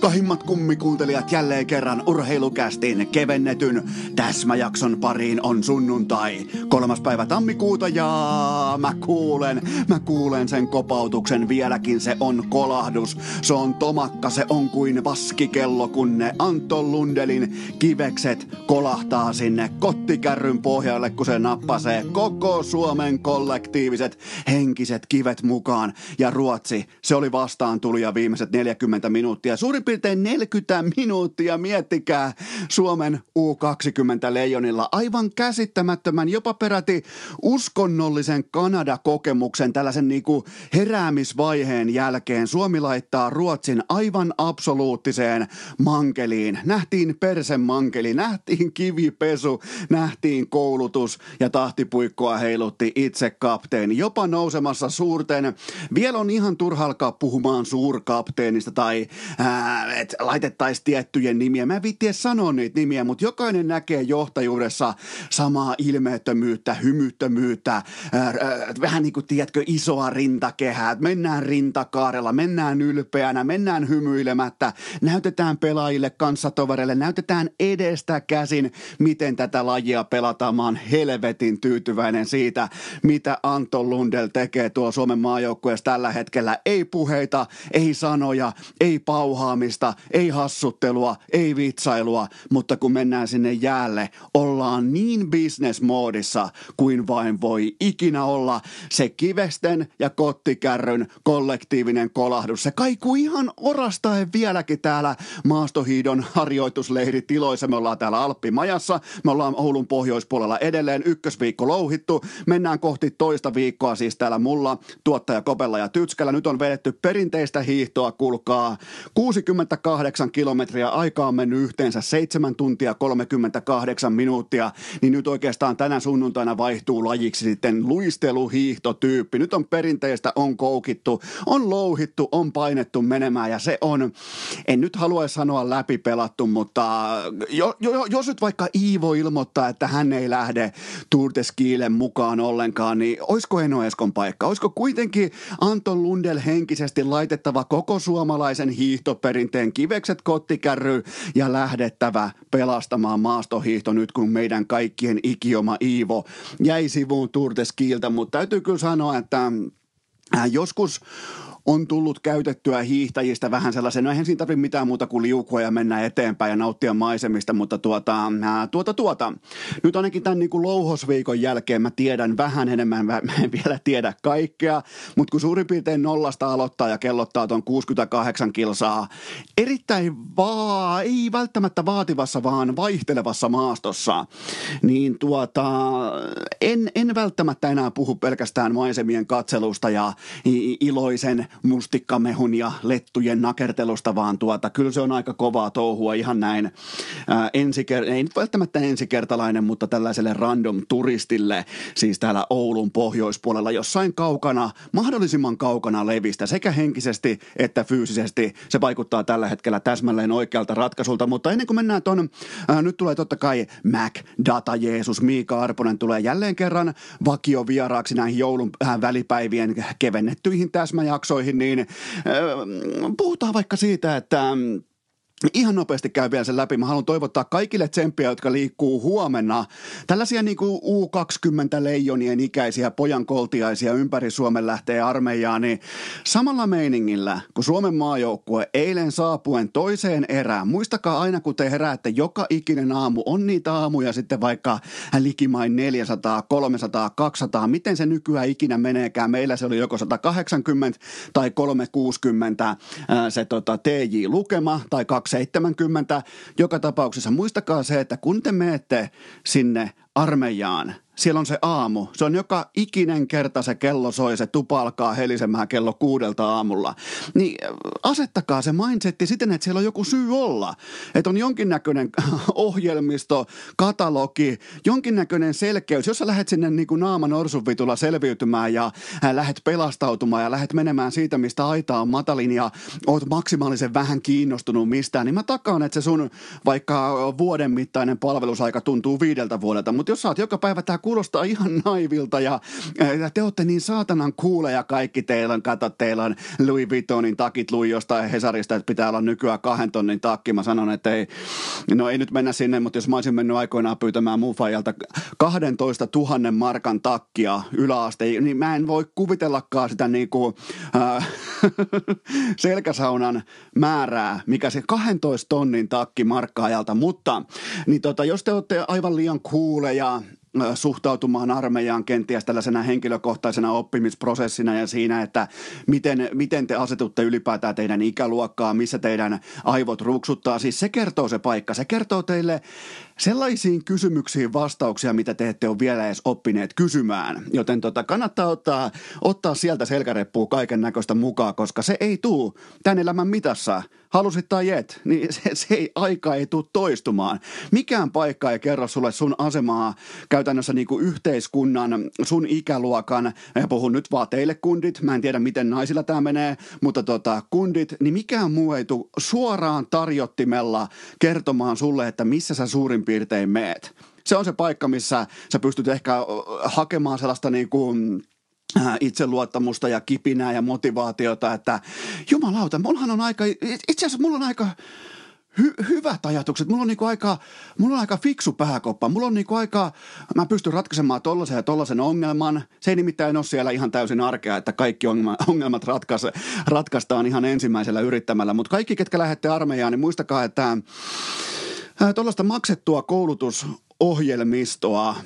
rakkahimmat kummikuuntelijat jälleen kerran urheilukästin kevennetyn täsmäjakson pariin on sunnuntai. Kolmas päivä tammikuuta ja mä kuulen, mä kuulen sen kopautuksen vieläkin se on kolahdus. Se on tomakka, se on kuin vaskikello kun ne Anton Lundelin kivekset kolahtaa sinne kottikärryn pohjalle kun se nappasee koko Suomen kollektiiviset henkiset kivet mukaan. Ja Ruotsi, se oli vastaan tulija viimeiset 40 minuuttia. Suurin piirtein 40 minuuttia, miettikää Suomen U20 leijonilla. Aivan käsittämättömän, jopa peräti uskonnollisen Kanada-kokemuksen tällaisen niinku heräämisvaiheen jälkeen. Suomi laittaa Ruotsin aivan absoluuttiseen mankeliin. Nähtiin persen mankeli, nähtiin kivipesu, nähtiin koulutus ja tahtipuikkoa heilutti itse kapteeni. Jopa nousemassa suurten, vielä on ihan turha alkaa puhumaan suurkapteenista tai että laitettaisiin tiettyjen nimiä. Mä en viitti sanoa niitä nimiä, mutta jokainen näkee johtajuudessa samaa ilmeettömyyttä, hymyttömyyttä, vähän niin kuin tiedätkö, isoa rintakehää. Mennään rintakaarella, mennään ylpeänä, mennään hymyilemättä, näytetään pelaajille, kanssatovereille, näytetään edestä käsin, miten tätä lajia pelataan. Mä oon helvetin tyytyväinen siitä, mitä Anton Lundell tekee tuo Suomen maajoukkueessa tällä hetkellä. Ei puheita, ei sanoja, ei pauhaamista, ei hassuttelua, ei vitsailua, mutta kun mennään sinne jäälle, ollaan niin bisnesmoodissa kuin vain voi ikinä olla. Se kivesten ja kottikärryn kollektiivinen kolahdus, se kaikuu ihan orastaen vieläkin täällä maastohiidon harjoitusleiritiloissa. Me ollaan täällä Alppimajassa, me ollaan Oulun pohjoispuolella edelleen ykkösviikko louhittu. Mennään kohti toista viikkoa siis täällä mulla, tuottaja Kopella ja Tytskällä. Nyt on vedetty perinteistä hiihtoa, kulkaa 68 kilometriä, aikaa on mennyt yhteensä 7 tuntia 38 minuuttia, niin nyt oikeastaan tänä sunnuntaina vaihtuu lajiksi sitten luisteluhiihtotyyppi. Nyt on perinteistä, on koukittu, on louhittu, on painettu menemään ja se on, en nyt halua sanoa läpipelattu, mutta jo, jo, jos nyt vaikka Iivo ilmoittaa, että hän ei lähde Tour de Skille mukaan ollenkaan, niin olisiko Eno Eskon paikka? Olisiko kuitenkin Anton Lundell henkisesti laitettava koko suomalaisen hiihtoperinteen kivekset kottikärry ja lähdettävä pelastamaan maastohiihto nyt, kun meidän kaikkien ikioma Iivo jäi sivuun Skiltä, mutta täytyy kyllä sanoa, että äh, joskus on tullut käytettyä hiihtäjistä vähän sellaisen, no eihän siinä tarvitse mitään muuta kuin liukua ja mennä eteenpäin ja nauttia maisemista, mutta tuota, tuota, tuota. Nyt ainakin tämän niin kuin louhosviikon jälkeen mä tiedän vähän enemmän, mä en vielä tiedä kaikkea, mutta kun suurin piirtein nollasta aloittaa ja kellottaa tuon 68 kilsaa, erittäin vaan, ei välttämättä vaativassa, vaan vaihtelevassa maastossa, niin tuota, en, en välttämättä enää puhu pelkästään maisemien katselusta ja iloisen mustikkamehun ja lettujen nakertelusta, vaan tuota, kyllä se on aika kovaa touhua ihan näin. Ää, ensiker- ei nyt välttämättä ensikertalainen, mutta tällaiselle random turistille, siis täällä Oulun pohjoispuolella jossain kaukana, mahdollisimman kaukana levistä, sekä henkisesti että fyysisesti. Se vaikuttaa tällä hetkellä täsmälleen oikealta ratkaisulta, mutta ennen kuin mennään tuon, nyt tulee totta kai Mac Data Jeesus, Miika Arponen tulee jälleen kerran vakiovieraaksi näihin joulun äh, välipäivien kevennettyihin täsmäjaksoihin asioihin, niin puhutaan vaikka siitä, että Ihan nopeasti käy vielä sen läpi. Mä haluan toivottaa kaikille tsemppiä, jotka liikkuu huomenna. Tällaisia niin kuin U20-leijonien ikäisiä pojankoltiaisia ympäri Suomen lähtee armeijaan, niin samalla meiningillä, kun Suomen maajoukkue eilen saapuen toiseen erään, muistakaa aina kun te heräätte, joka ikinen aamu on niitä aamuja sitten vaikka likimain 400, 300, 200, miten se nykyään ikinä meneekään. Meillä se oli joko 180 tai 360 se tota, TJ-lukema tai 2 70. Joka tapauksessa muistakaa se, että kun te menette sinne armeijaan – siellä on se aamu. Se on joka ikinen kerta se kello soi, se tupa alkaa helisemään kello kuudelta aamulla. Niin äh, asettakaa se mindsetti siten, että siellä on joku syy olla. Että on jonkinnäköinen ohjelmisto, katalogi, jonkinnäköinen selkeys. Jos sä lähdet sinne niin kuin naaman orsuvitulla selviytymään ja äh, lähdet pelastautumaan ja lähdet menemään siitä, mistä aita on matalin ja oot maksimaalisen vähän kiinnostunut mistään, niin mä takaan, että se sun vaikka vuoden mittainen palvelusaika tuntuu viideltä vuodelta. Mutta jos sä oot joka päivä tää kuulostaa ihan naivilta ja, ja te olette niin saatanan kuuleja kaikki teillä on, kato, teillä on Louis Vuittonin takit lui jostain Hesarista, että pitää olla nykyään kahden tonnin takki. Mä sanon, että ei, no ei nyt mennä sinne, mutta jos mä olisin mennyt aikoinaan pyytämään Mufajalta 12 000 markan takkia yläaste, niin mä en voi kuvitellakaan sitä niin kuin, äh, selkäsaunan määrää, mikä se 12 tonnin takki markkaajalta, mutta niin tota, jos te olette aivan liian kuuleja, suhtautumaan armeijaan kenties tällaisena henkilökohtaisena oppimisprosessina ja siinä, että miten, miten te asetutte ylipäätään teidän ikäluokkaa, missä teidän aivot ruksuttaa. Siis se kertoo se paikka, se kertoo teille sellaisiin kysymyksiin vastauksia, mitä te ette ole vielä edes oppineet kysymään. Joten tota, kannattaa ottaa, ottaa sieltä selkäreppua kaiken näköistä mukaan, koska se ei tuu tämän elämän mitassa. Halusit tai et, niin se, se ei, aika ei tule toistumaan. Mikään paikka ei kerro sulle sun asemaa käytännössä niin kuin yhteiskunnan, sun ikäluokan, ja puhun nyt vaan teille kundit, mä en tiedä miten naisilla tämä menee, mutta tota, kundit, niin mikään muu ei tule suoraan tarjottimella kertomaan sulle, että missä sä suurin piirtein meet. Se on se paikka, missä sä pystyt ehkä hakemaan sellaista niin kuin itseluottamusta ja kipinää ja motivaatiota, että jumalauta, mullahan on aika, itse asiassa mulla on aika hy- hyvät ajatukset. Mulla on niinku aika, mulla on aika fiksu pääkoppa. Mulla on niinku aika, mä pystyn ratkaisemaan tollasen ja tollasen ongelman. Se ei nimittäin ole siellä ihan täysin arkea, että kaikki ongelmat ratkais, ratkaistaan ihan ensimmäisellä yrittämällä. Mutta kaikki, ketkä lähette armeijaan, niin muistakaa, että tuollaista maksettua koulutus ohjelmistoa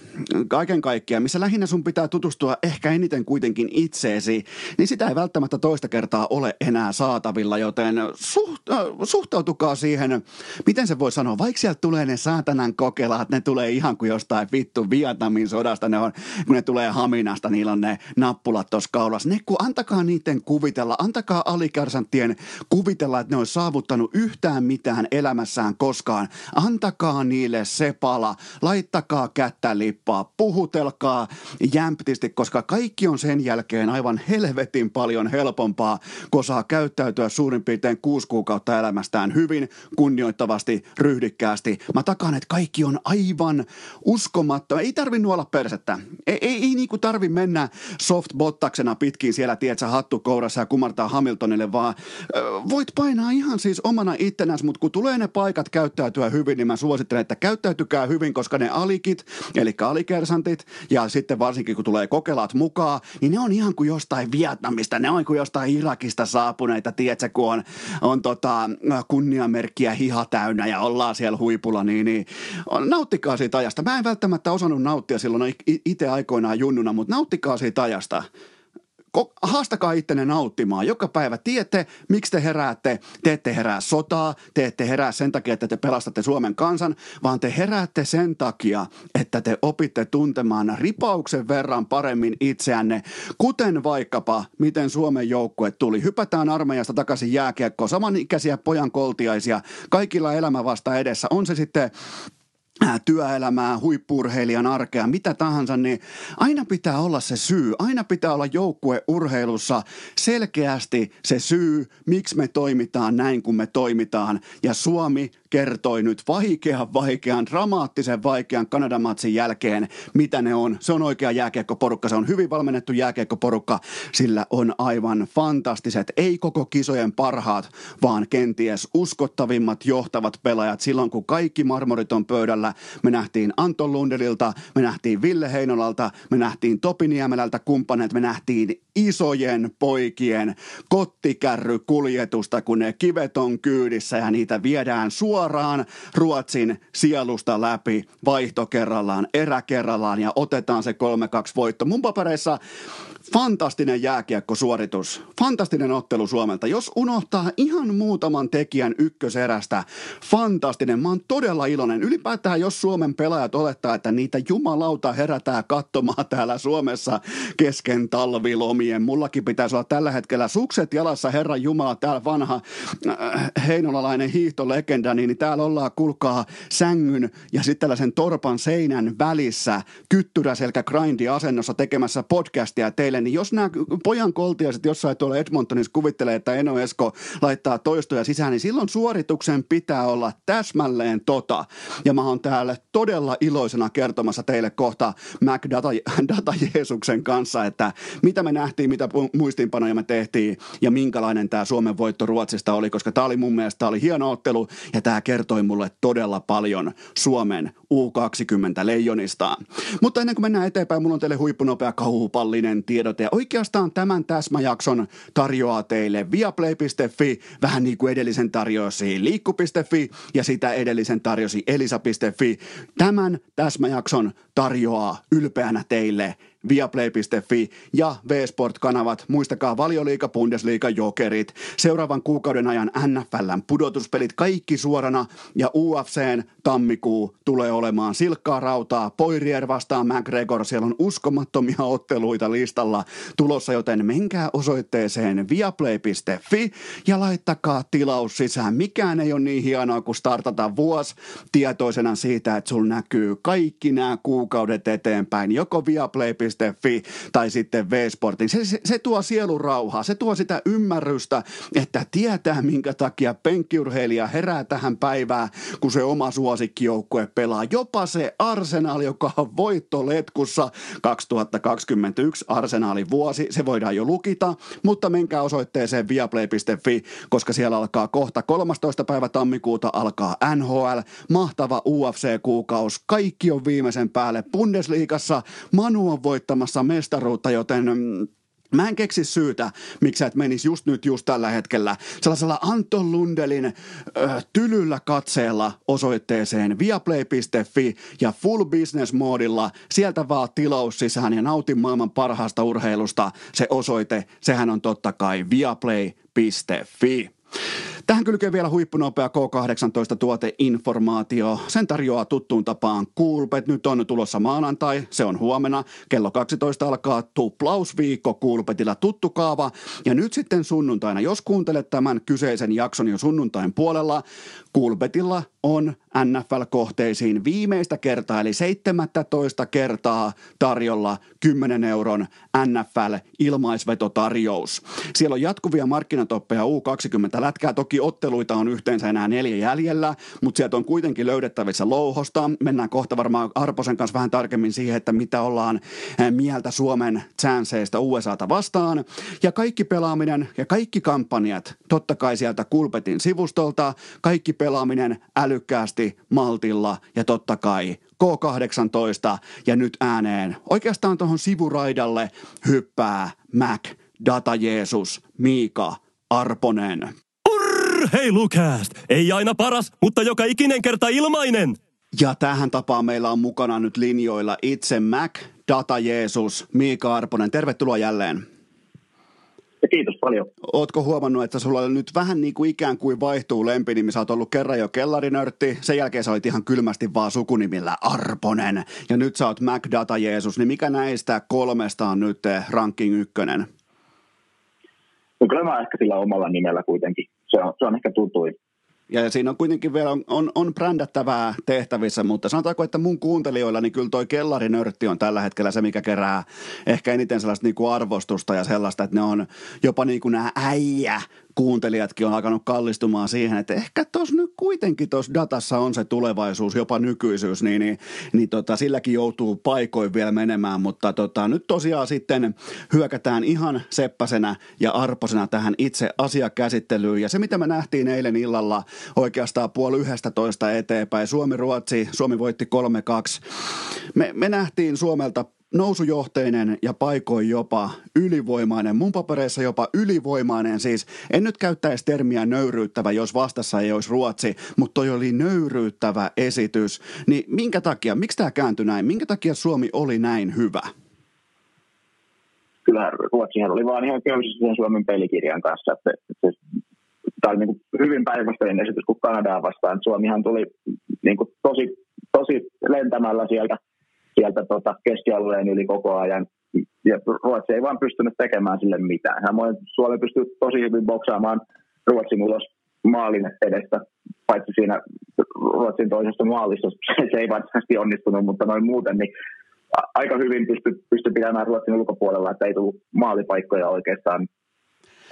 kaiken kaikkiaan, missä lähinnä sun pitää tutustua ehkä eniten kuitenkin itseesi, niin sitä ei välttämättä toista kertaa ole enää saatavilla, joten suht, äh, suhtautukaa siihen, miten se voi sanoa, vaikka sieltä tulee ne saatanan kokelaat, ne tulee ihan kuin jostain vittu Vietnamin sodasta, ne on, kun ne tulee Haminasta, niillä on ne nappulat tuossa kaulassa, ne kun antakaa niiden kuvitella, antakaa alikarsanttien kuvitella, että ne on saavuttanut yhtään mitään elämässään koskaan, antakaa niille se pala, laittakaa kättä lippaa, puhutelkaa jämptisti, koska kaikki on sen jälkeen aivan helvetin paljon helpompaa, kun saa käyttäytyä suurin piirtein kuusi kuukautta elämästään hyvin, kunnioittavasti, ryhdikkäästi. Mä takaan, että kaikki on aivan uskomatta. Ei tarvi nuolla persettä. Ei, ei, ei niinku tarvi mennä softbottaksena pitkin siellä, tietsä, hattu kourassa ja kumartaa Hamiltonille, vaan voit painaa ihan siis omana ittenäs, mutta kun tulee ne paikat käyttäytyä hyvin, niin mä suosittelen, että käyttäytykää hyvin, koska koska ne alikit, eli alikersantit, ja sitten varsinkin kun tulee kokelat mukaan, niin ne on ihan kuin jostain Vietnamista, ne on kuin jostain Irakista saapuneita, tiedätkö, kun on, on tota, kunniamerkkiä hiha täynnä ja ollaan siellä huipulla, niin, niin nauttikaa siitä ajasta. Mä en välttämättä osannut nauttia silloin itse aikoinaan junnuna, mutta nauttikaa siitä ajasta haastakaa ittenne nauttimaan. Joka päivä tiedätte, miksi te heräätte. Te ette herää sotaa, te ette herää sen takia, että te pelastatte Suomen kansan, vaan te heräätte sen takia, että te opitte tuntemaan ripauksen verran paremmin itseänne, kuten vaikkapa, miten Suomen joukkue tuli. Hypätään armeijasta takaisin jääkiekkoon, samanikäisiä pojan koltiaisia, kaikilla elämä vasta edessä. On se sitten työelämää, huippurheilijan arkea, mitä tahansa, niin aina pitää olla se syy. Aina pitää olla joukkueurheilussa selkeästi se syy, miksi me toimitaan näin kuin me toimitaan. Ja Suomi kertoi nyt vaikean, vaikean, dramaattisen vaikean Kanadan matsin jälkeen, mitä ne on. Se on oikea jääkiekkoporukka, se on hyvin valmennettu jääkiekkoporukka, sillä on aivan fantastiset, ei koko kisojen parhaat, vaan kenties uskottavimmat johtavat pelaajat silloin, kun kaikki marmorit on pöydällä. Me nähtiin Anton Lundelilta, me nähtiin Ville Heinolalta, me nähtiin Topiniemelältä kumppaneet, me nähtiin isojen poikien kottikärrykuljetusta, kun ne kivet on kyydissä ja niitä viedään suoraan Ruotsin sielusta läpi vaihto kerrallaan, erä kerrallaan ja otetaan se 3-2 voitto. Mun papereissa Fantastinen jääkiekkosuoritus, fantastinen ottelu Suomelta. Jos unohtaa ihan muutaman tekijän ykköserästä, fantastinen. Mä oon todella iloinen. Ylipäätään jos Suomen pelaajat olettaa, että niitä jumalauta herätään katsomaan täällä Suomessa kesken talvilomien. Mullakin pitäisi olla tällä hetkellä sukset jalassa, Herran Jumala, täällä vanha äh, heinolalainen hiihtolegenda, niin täällä ollaan, kulkaa sängyn ja sitten tällaisen torpan seinän välissä kyttyräselkä grindi asennossa tekemässä podcastia teille teille, niin jos nämä pojan koltiaiset jossain tuolla Edmontonissa kuvittelee, että Eno Esko laittaa toistoja sisään, niin silloin suorituksen pitää olla täsmälleen tota. Ja mä oon täällä todella iloisena kertomassa teille kohta Mac Data, Data Jeesuksen kanssa, että mitä me nähtiin, mitä muistiinpanoja me tehtiin ja minkälainen tämä Suomen voitto Ruotsista oli, koska tämä oli mun mielestä oli hieno ottelu ja tämä kertoi mulle todella paljon Suomen U20 leijonista. Mutta ennen kuin mennään eteenpäin, mulla on teille huippunopea kauhupallinen tiedote ja oikeastaan tämän täsmäjakson tarjoaa teille viaplay.fi, vähän niin kuin edellisen tarjosi liikku.fi ja sitä edellisen tarjosi elisa.fi. Tämän täsmäjakson tarjoaa ylpeänä teille viaplay.fi ja V-Sport-kanavat. Muistakaa valioliika, Bundesliga, Jokerit. Seuraavan kuukauden ajan NFLn pudotuspelit kaikki suorana ja UFCn tammikuu tulee olemaan silkkaa rautaa. Poirier vastaan McGregor. Siellä on uskomattomia otteluita listalla tulossa, joten menkää osoitteeseen viaplay.fi ja laittakaa tilaus sisään. Mikään ei ole niin hienoa kuin startata vuosi tietoisena siitä, että sulla näkyy kaikki nämä kuukaudet eteenpäin. Joko viaplay.fi Fi tai sitten V-Sportin. Se, se, se tuo sielun rauhaa, se tuo sitä ymmärrystä, että tietää minkä takia penkkiurheilija herää tähän päivään, kun se oma suosikkijoukkue pelaa. Jopa se Arsenal, joka on voittoletkussa 2021 Arsenalin vuosi, se voidaan jo lukita, mutta menkää osoitteeseen viaplay.fi, koska siellä alkaa kohta 13. päivä tammikuuta alkaa NHL, mahtava UFC-kuukaus, kaikki on viimeisen päälle Bundesliigassa, Manu on voittanut voittamassa mestaruutta, joten mm, Mä en keksi syytä, miksi sä et menisi just nyt, just tällä hetkellä sellaisella Anton Lundelin ö, tylyllä katseella osoitteeseen viaplay.fi ja full business moodilla. Sieltä vaan tilaus sisään ja nautin maailman parhaasta urheilusta. Se osoite, sehän on totta kai viaplay.fi. Tähän kylkee vielä huippunopea K18 tuoteinformaatio. Sen tarjoaa tuttuun tapaan Coolbet. Nyt on tulossa maanantai, se on huomenna. Kello 12 alkaa tuplausviikko Coolbetilla tuttu kaava. Ja nyt sitten sunnuntaina, jos kuuntelet tämän kyseisen jakson jo sunnuntain puolella, Coolbetilla on NFL-kohteisiin viimeistä kertaa, eli 17 kertaa tarjolla 10 euron NFL-ilmaisvetotarjous. Siellä on jatkuvia markkinatoppeja U20 lätkää. Toki otteluita on yhteensä enää neljä jäljellä, mutta sieltä on kuitenkin löydettävissä louhosta. Mennään kohta varmaan Arposen kanssa vähän tarkemmin siihen, että mitä ollaan eh, mieltä Suomen chanceista USAta vastaan. Ja kaikki pelaaminen ja kaikki kampanjat, totta kai sieltä Kulpetin sivustolta, kaikki pelaaminen älykkäästi maltilla ja totta kai K18 ja nyt ääneen. Oikeastaan tuohon sivuraidalle hyppää Mac, Data Jeesus, Miika, Arponen. Urheilukääst! Ei aina paras, mutta joka ikinen kerta ilmainen! Ja tähän tapaan meillä on mukana nyt linjoilla itse Mac, Data Jeesus, Miika Arponen. Tervetuloa jälleen. Kiitos paljon. Ootko huomannut, että sulla nyt vähän niin kuin ikään kuin vaihtuu lempinimi? Sä oot ollut kerran jo kellarinörtti, sen jälkeen sä olit ihan kylmästi vaan sukunimillä Arponen. Ja nyt sä oot MacData Jeesus, niin mikä näistä kolmesta on nyt ranking ykkönen? No kyllä mä ehkä sillä omalla nimellä kuitenkin. Se on, se on ehkä tutuin. Ja siinä on kuitenkin vielä, on, on, on brändättävää tehtävissä, mutta sanotaanko, että mun kuuntelijoilla, niin kyllä toi kellarinörtti on tällä hetkellä se, mikä kerää ehkä eniten sellaista niin kuin arvostusta ja sellaista, että ne on jopa niin kuin nämä äijä kuuntelijatkin on alkanut kallistumaan siihen, että ehkä tuossa nyt kuitenkin tuossa datassa on se tulevaisuus, jopa nykyisyys, niin, niin, niin tota, silläkin joutuu paikoin vielä menemään, mutta tota, nyt tosiaan sitten hyökätään ihan seppäsenä ja arposena tähän itse asiakäsittelyyn. Ja se, mitä me nähtiin eilen illalla oikeastaan puoli yhdestä toista eteenpäin, Suomi-Ruotsi, Suomi voitti 3-2. Me, me nähtiin Suomelta nousujohteinen ja paikoin jopa ylivoimainen, mun papereissa jopa ylivoimainen, siis en nyt käyttäisi termiä nöyryyttävä, jos vastassa ei olisi Ruotsi, mutta toi oli nöyryyttävä esitys, niin minkä takia, miksi tämä kääntyi näin, minkä takia Suomi oli näin hyvä? Kyllä Ruotsihan oli vaan ihan köysissä sen Suomen pelikirjan kanssa, että, että tämä oli niin hyvin päinvastainen esitys kuin Kanadaa vastaan. Suomihan tuli niin kuin tosi, tosi lentämällä sieltä sieltä tota keskialueen yli koko ajan. Ja Ruotsi ei vaan pystynyt tekemään sille mitään. Samoin Suomi pystyy tosi hyvin boksaamaan Ruotsin ulos maalin edestä, paitsi siinä Ruotsin toisessa maalissa se ei varsinaisesti onnistunut, mutta noin muuten, niin aika hyvin pysty, pysty pitämään Ruotsin ulkopuolella, että ei tullut maalipaikkoja oikeastaan.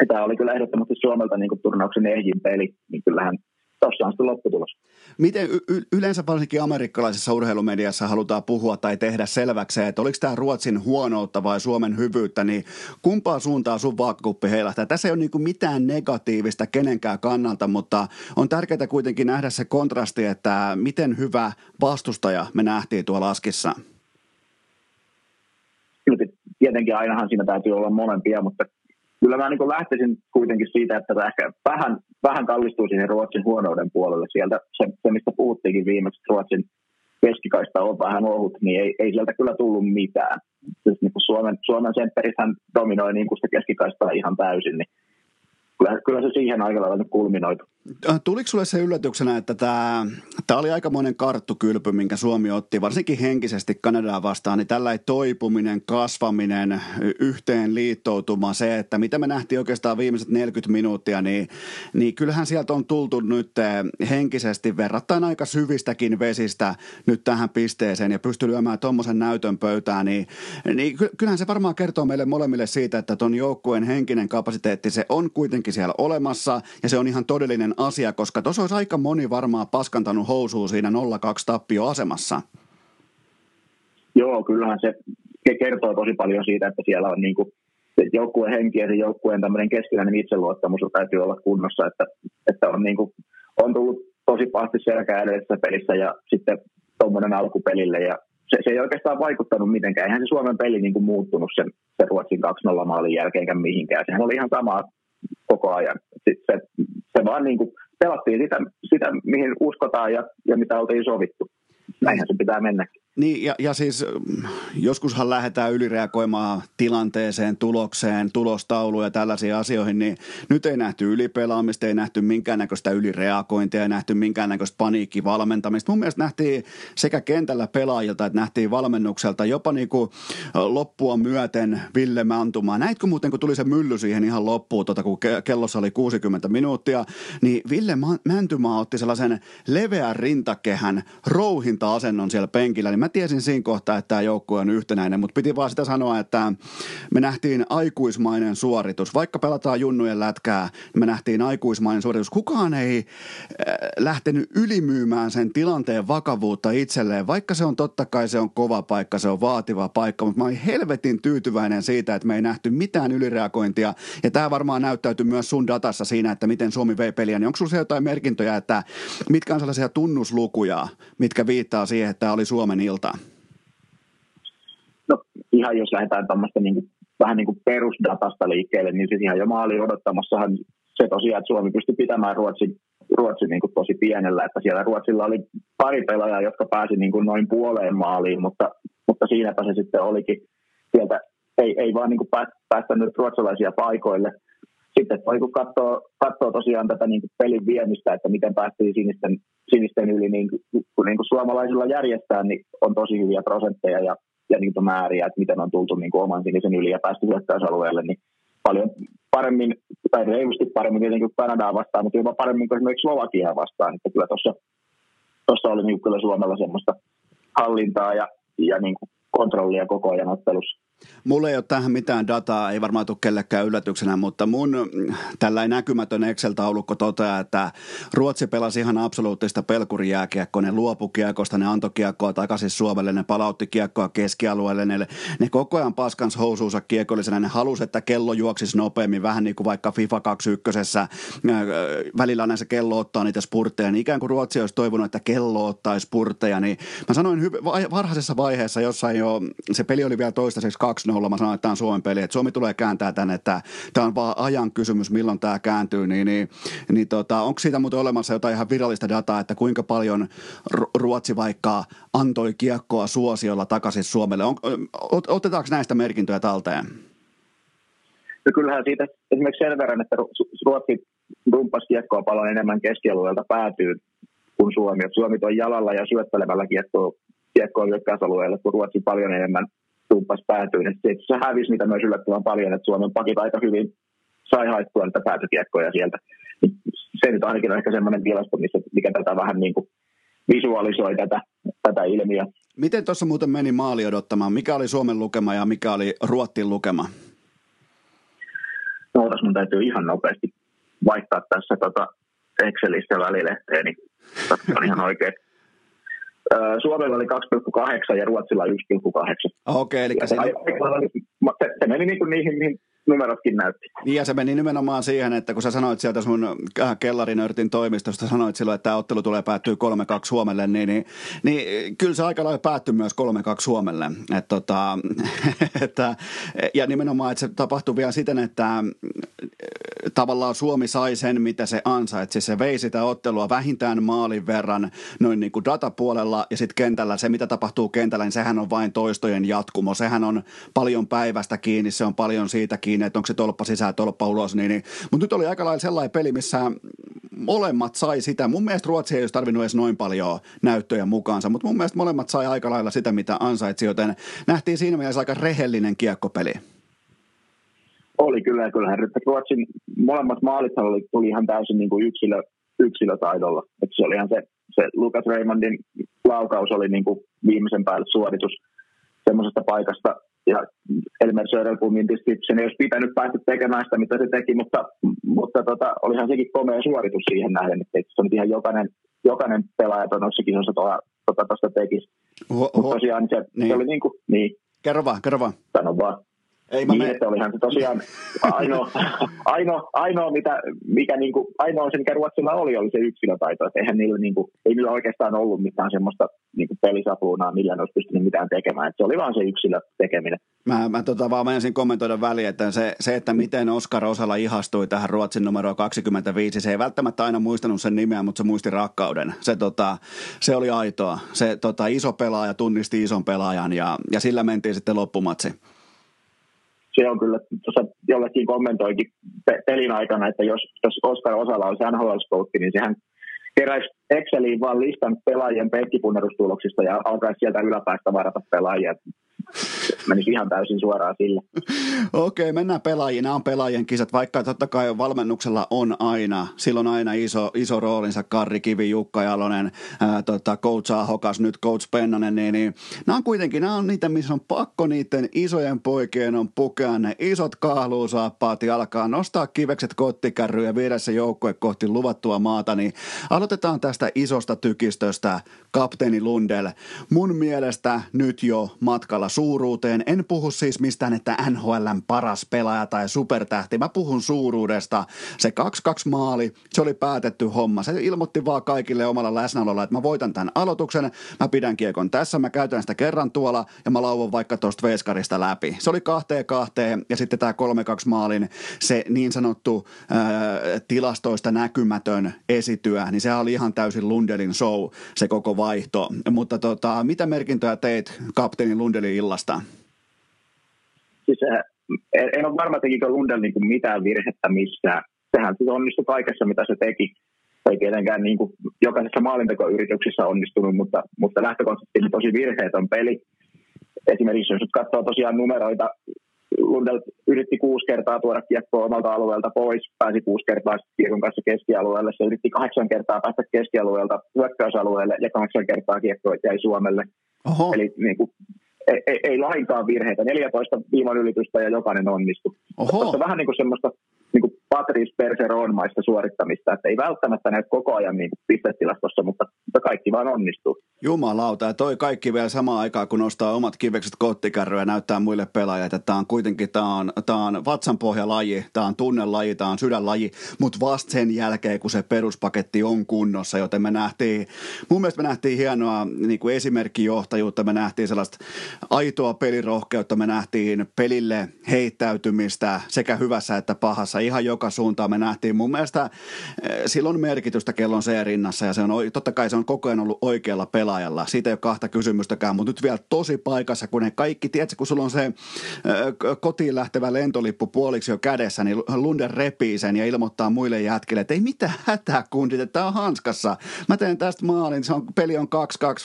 Ja tämä oli kyllä ehdottomasti Suomelta niin turnauksen ehjin peli, niin kyllähän tuossa on sitten lopputulos. Miten y- yleensä varsinkin amerikkalaisessa urheilumediassa halutaan puhua tai tehdä selväksi, että oliko tämä Ruotsin huonoutta vai Suomen hyvyyttä, niin kumpaa suuntaa sun vaakakuppi heilahtaa? Tässä ei ole niin mitään negatiivista kenenkään kannalta, mutta on tärkeää kuitenkin nähdä se kontrasti, että miten hyvä vastustaja me nähtiin tuolla Askissa. Tietenkin ainahan siinä täytyy olla molempia, mutta kyllä mä niin lähtisin kuitenkin siitä, että ehkä vähän, vähän kallistuu siihen Ruotsin huonouden puolelle. Sieltä se, se mistä puhuttiinkin viimeksi, että Ruotsin keskikaista on vähän ohut, niin ei, ei sieltä kyllä tullut mitään. Siis niin kuin Suomen, Suomen sempperithän dominoi niin kuin sitä keskikaistaa ihan täysin, niin kyllä, kyllä se siihen aika lailla kulminoitu. Äh, tuliko sulle se yllätyksenä, että tämä, tämä oli aikamoinen karttukylpy, minkä Suomi otti, varsinkin henkisesti Kanadaa vastaan, niin tällä toipuminen, kasvaminen, yhteen liittoutuma, se, että mitä me nähtiin oikeastaan viimeiset 40 minuuttia, niin, niin kyllähän sieltä on tultu nyt eh, henkisesti verrattain aika syvistäkin vesistä nyt tähän pisteeseen ja pystyy lyömään tuommoisen näytön pöytään, niin, niin kyllähän se varmaan kertoo meille molemmille siitä, että tuon joukkueen henkinen kapasiteetti, se on kuitenkin siellä olemassa ja se on ihan todellinen asia, koska tuossa olisi aika moni varmaan paskantanut housuun siinä 0-2 tappioasemassa. Joo, kyllähän se kertoo tosi paljon siitä, että siellä on niin kuin joukkueen henki ja joukkueen tämmöinen keskinäinen itseluottamus täytyy olla kunnossa, että, että on, niin kuin, on tullut tosi pahasti selkää edellisessä pelissä ja sitten tuommoinen alkupelille ja se, se ei oikeastaan vaikuttanut mitenkään. Eihän se Suomen peli niin kuin muuttunut sen, sen Ruotsin 2-0 maalin jälkeenkään mihinkään. Sehän oli ihan sama koko ajan. Se, se, se vaan niin kuin pelattiin sitä, sitä, mihin uskotaan ja, ja mitä oltiin sovittu. Näinhän se pitää mennäkin. Niin, ja, ja siis mm, joskushan lähdetään ylireagoimaan tilanteeseen, tulokseen, tulostauluun ja tällaisiin asioihin, niin nyt ei nähty ylipelaamista, ei nähty minkäännäköistä ylireagointia, ei nähty minkäännäköistä paniikkivalmentamista. Mun mielestä nähtiin sekä kentällä pelaajilta että nähtiin valmennukselta jopa niin kuin loppua myöten Ville Mantumaa. Näitkö muuten, kun tuli se mylly siihen ihan loppuun, tota, kun kellossa oli 60 minuuttia, niin Ville Mäntymaa otti sellaisen leveän rintakehän rouhinta-asennon siellä penkillä, niin mä tiesin siinä kohtaa, että tämä joukkue on yhtenäinen, mutta piti vaan sitä sanoa, että me nähtiin aikuismainen suoritus. Vaikka pelataan junnujen lätkää, niin me nähtiin aikuismainen suoritus. Kukaan ei äh, lähtenyt ylimyymään sen tilanteen vakavuutta itselleen, vaikka se on totta kai se on kova paikka, se on vaativa paikka, mutta mä olin helvetin tyytyväinen siitä, että me ei nähty mitään ylireagointia. Ja tämä varmaan näyttäytyy myös sun datassa siinä, että miten Suomi vei peliä. Niin onko sinulla jotain merkintöjä, että mitkä on sellaisia tunnuslukuja, mitkä viittaa siihen, että tämä oli Suomen ilta? Iltaan? No ihan jos lähdetään tuommoista niin vähän niin kuin perusdatasta liikkeelle, niin siis ihan jo maali odottamassahan se tosiaan, että Suomi pystyi pitämään Ruotsin, Ruotsin niin kuin tosi pienellä, että siellä Ruotsilla oli pari pelaajaa, jotka pääsi niin kuin noin puoleen maaliin, mutta, mutta siinäpä se sitten olikin. Sieltä ei, ei vaan niin kuin päästänyt ruotsalaisia paikoille – sitten kun katsoo, katsoo tosiaan tätä niin kuin pelin viemistä, että miten päästiin sinisten, sinisten yli, niin kun niin kuin suomalaisilla järjestää, niin on tosi hyviä prosentteja ja, ja kuin määriä, että miten on tultu niin kuin oman sinisen yli ja päästy hyökkäysalueelle, niin paljon paremmin, tai reilusti paremmin tietenkin kuin Kanadaa vastaan, mutta jopa paremmin kuin esimerkiksi Slovakia vastaan. Että kyllä tuossa, tuossa oli niin kyllä Suomella semmoista hallintaa ja, ja niin kuin kontrollia koko ajan ottelussa. Mulla ei ole tähän mitään dataa, ei varmaan tule kellekään yllätyksenä, mutta mun mm, tällä näkymätön Excel-taulukko toteaa, että Ruotsi pelasi ihan absoluuttista pelkurijääkiekkoa. Ne luopu kiekosta, ne antoi kiekkoa takaisin Suomelle, ne palautti kiekkoa keskialueelle, ne, ne koko ajan paskans housuunsa kiekollisena, ne halusi, että kello juoksisi nopeammin, vähän niin kuin vaikka FIFA 21. Äh, välillä näissä kello ottaa niitä spurtteja, niin ikään kuin Ruotsi olisi toivonut, että kello ottaisi spurtteja, niin mä sanoin varhaisessa vaiheessa, jossain jo, se peli oli vielä toistaiseksi 2-0, mä sanoin, että tämä on Suomen peli, että Suomi tulee kääntää tänne, että tämä on vaan ajan kysymys, milloin tämä kääntyy, niin, niin, niin tota, onko siitä muuten olemassa jotain ihan virallista dataa, että kuinka paljon Ruotsi vaikka antoi kiekkoa suosiolla takaisin Suomelle? On, otetaanko näistä merkintöjä talteen? No kyllähän siitä esimerkiksi sen verran, että Ruotsi dumppasi kiekkoa paljon enemmän keskialueelta päätyy kuin Suomi. Suomi toi jalalla ja syöttelemällä kiekkoa, kiekkoa hyökkäysalueelle, kun Ruotsi paljon enemmän tuuppas päätyyn. Että se hävisi mitä myös yllättävän paljon, että Suomen pakit aika hyvin sai haettua niitä päätökiekkoja sieltä. Se nyt ainakin on ehkä semmoinen tilasto, missä, mikä tätä vähän niin kuin visualisoi tätä, tätä ilmiöä. Miten tuossa muuten meni maali odottamaan? Mikä oli Suomen lukema ja mikä oli Ruottin lukema? No, mun täytyy ihan nopeasti vaihtaa tässä tota Excelissä välilehteen, niin on ihan oikein. Suomella oli 2,8 ja Ruotsilla 1,8. Okei, okay, eli se, se, se meni niin kuin niihin, mihin numerotkin näytti. Niin ja se meni nimenomaan siihen, että kun sä sanoit sieltä sun äh, kellarinörtin toimistosta, sanoit silloin, että tämä ottelu tulee päättyä 3-2 Suomelle, niin, niin, niin kyllä se aika lailla päättyi myös 3-2 Suomelle. Et, tota, että, ja nimenomaan, että se tapahtui vielä siten, että äh, tavallaan Suomi sai sen, mitä se ansaitsi. Se vei sitä ottelua vähintään maalin verran noin niin kuin datapuolella ja sitten kentällä, se mitä tapahtuu kentällä, niin sehän on vain toistojen jatkumo. Sehän on paljon päivästä kiinni, se on paljon siitä kiinni kiinni, että onko se tolppa sisään, tolppa ulos. Niin, niin. Mutta nyt oli aika lailla sellainen peli, missä molemmat sai sitä. Mun mielestä Ruotsi ei olisi tarvinnut edes noin paljon näyttöjä mukaansa, mutta mun mielestä molemmat sai aika lailla sitä, mitä ansaitsi, joten nähtiin siinä mielessä aika rehellinen kiekkopeli. Oli kyllä, kyllähän Ruotsin molemmat maalit oli, tuli ihan täysin niin kuin yksilö, yksilötaidolla. että se oli ihan se, se Lucas Raymondin laukaus oli niin kuin viimeisen päälle suoritus semmoisesta paikasta, ja Elmer Söderblom tietysti sen ei olisi pitänyt päästä tekemään sitä, mitä se teki, mutta, mutta tota, olihan sekin komea suoritus siihen nähden, että se on ihan jokainen, jokainen pelaaja tuossa kisossa tuosta tota, tekisi. Mutta tosiaan se, niin. se oli niin kuin, niin. Kerro vaan, kerro vaan. Sano vaan. Ei mä niin, että olihan se tosiaan ainoa, ainoa, ainoa mitä, mikä niin kuin, ainoa se, mikä Ruotsilla oli, oli se yksilötaito. Että eihän niillä, niin kuin, ei niillä oikeastaan ollut mitään semmoista niin kuin pelisapuunaa, millä ne olisi pystynyt mitään tekemään. Että se oli vaan se yksilö tekeminen. Mä, mä tota, vaan menisin kommentoida väliin, että se, se, että miten Oskar Osala ihastui tähän Ruotsin numero 25, se ei välttämättä aina muistanut sen nimeä, mutta se muisti rakkauden. Se, tota, se oli aitoa. Se tota, iso pelaaja tunnisti ison pelaajan ja, ja sillä mentiin sitten loppumatsi se on kyllä, tuossa jollekin kommentoikin pelin aikana, että jos, jos Oskar Osala olisi nhl niin sehän keräisi Exceliin vaan listan pelaajien penkkipunnerustuloksista ja alkaisi sieltä yläpäästä varata pelaajia menisi ihan täysin suoraan sille. Okei, okay, mennään pelaajiin. Nämä on pelaajien kisat, vaikka totta kai valmennuksella on aina, silloin aina iso, iso roolinsa Karri Kivi, Jukka Jalonen, ää, tota, Coach Ahokas, nyt Coach Pennanen, niin, niin nämä on kuitenkin, nämä on niitä, missä on pakko niiden isojen poikien on pukea ne isot kahluusaappaat ja alkaa nostaa kivekset kottikärryä ja viedä se joukkue kohti luvattua maata, niin aloitetaan tästä isosta tykistöstä, kapteeni Lundell. Mun mielestä nyt jo matkalla suuruuteen. En puhu siis mistään, että NHLn paras pelaaja tai supertähti. Mä puhun suuruudesta. Se 2-2 maali, se oli päätetty homma. Se ilmoitti vaan kaikille omalla läsnäololla, että mä voitan tämän aloituksen, mä pidän kiekon tässä, mä käytän sitä kerran tuolla ja mä lauvon vaikka tuosta veskarista läpi. Se oli kahteen kahteen ja sitten tämä 3-2 maalin se niin sanottu ää, tilastoista näkymätön esityö, niin se oli ihan täysin Lundelin show, se koko vaihto. Mutta tota, mitä merkintöjä teit kapteeni Lundelin illasta? Siis, en, en ole varma, tekikö Lundell niin kuin mitään virhettä missään. Sehän siis onnistui kaikessa, mitä se teki. Ei tietenkään niin kuin jokaisessa maalintekoyrityksessä onnistunut, mutta, mutta lähtökohtaisesti tosi virheetön peli. Esimerkiksi jos nyt katsoo tosiaan numeroita, Lundell yritti kuusi kertaa tuoda kiekkoa omalta alueelta pois, pääsi kuusi kertaa kiekon kanssa keskialueelle. Se yritti kahdeksan kertaa päästä keskialueelta hyökkäysalueelle ja kahdeksan kertaa kiekko jäi Suomelle. Oho. Eli niin kuin, ei, ei, ei lainkaan virheitä. 14 viivan ylitystä ja jokainen onnistui. Se on vähän niin kuin semmoista niin kuin Patrice Perseron-maista suorittamista, että ei välttämättä näy koko ajan niin pistetilastossa, mutta, mutta kaikki vaan onnistuu. Jumalauta, ja toi kaikki vielä samaan aikaan, kun nostaa omat kivekset kottikärryä ja näyttää muille pelaajille, että tämä on kuitenkin tämä on, tämä on vatsanpohjalaji, tämä on tunnelaji, tämä on sydänlaji, mutta vasta sen jälkeen, kun se peruspaketti on kunnossa, joten me nähtiin, mun mielestä me nähtiin hienoa niin kuin esimerkkijohtajuutta, me nähtiin sellaista aitoa pelirohkeutta, me nähtiin pelille heittäytymistä sekä hyvässä että pahassa ihan joka suuntaan me nähtiin. Mun mielestä eh, silloin merkitystä kellon se rinnassa ja se on, totta kai se on koko ajan ollut oikealla pelaajalla. Siitä ei ole kahta kysymystäkään, mutta nyt vielä tosi paikassa, kun ne kaikki, tiedätkö, kun sulla on se eh, kotiin lähtevä lentolippu puoliksi jo kädessä, niin Lunde repii sen ja ilmoittaa muille jätkille, että ei mitään hätää kundit, että tämä on hanskassa. Mä teen tästä maalin, se on, peli on 2-2,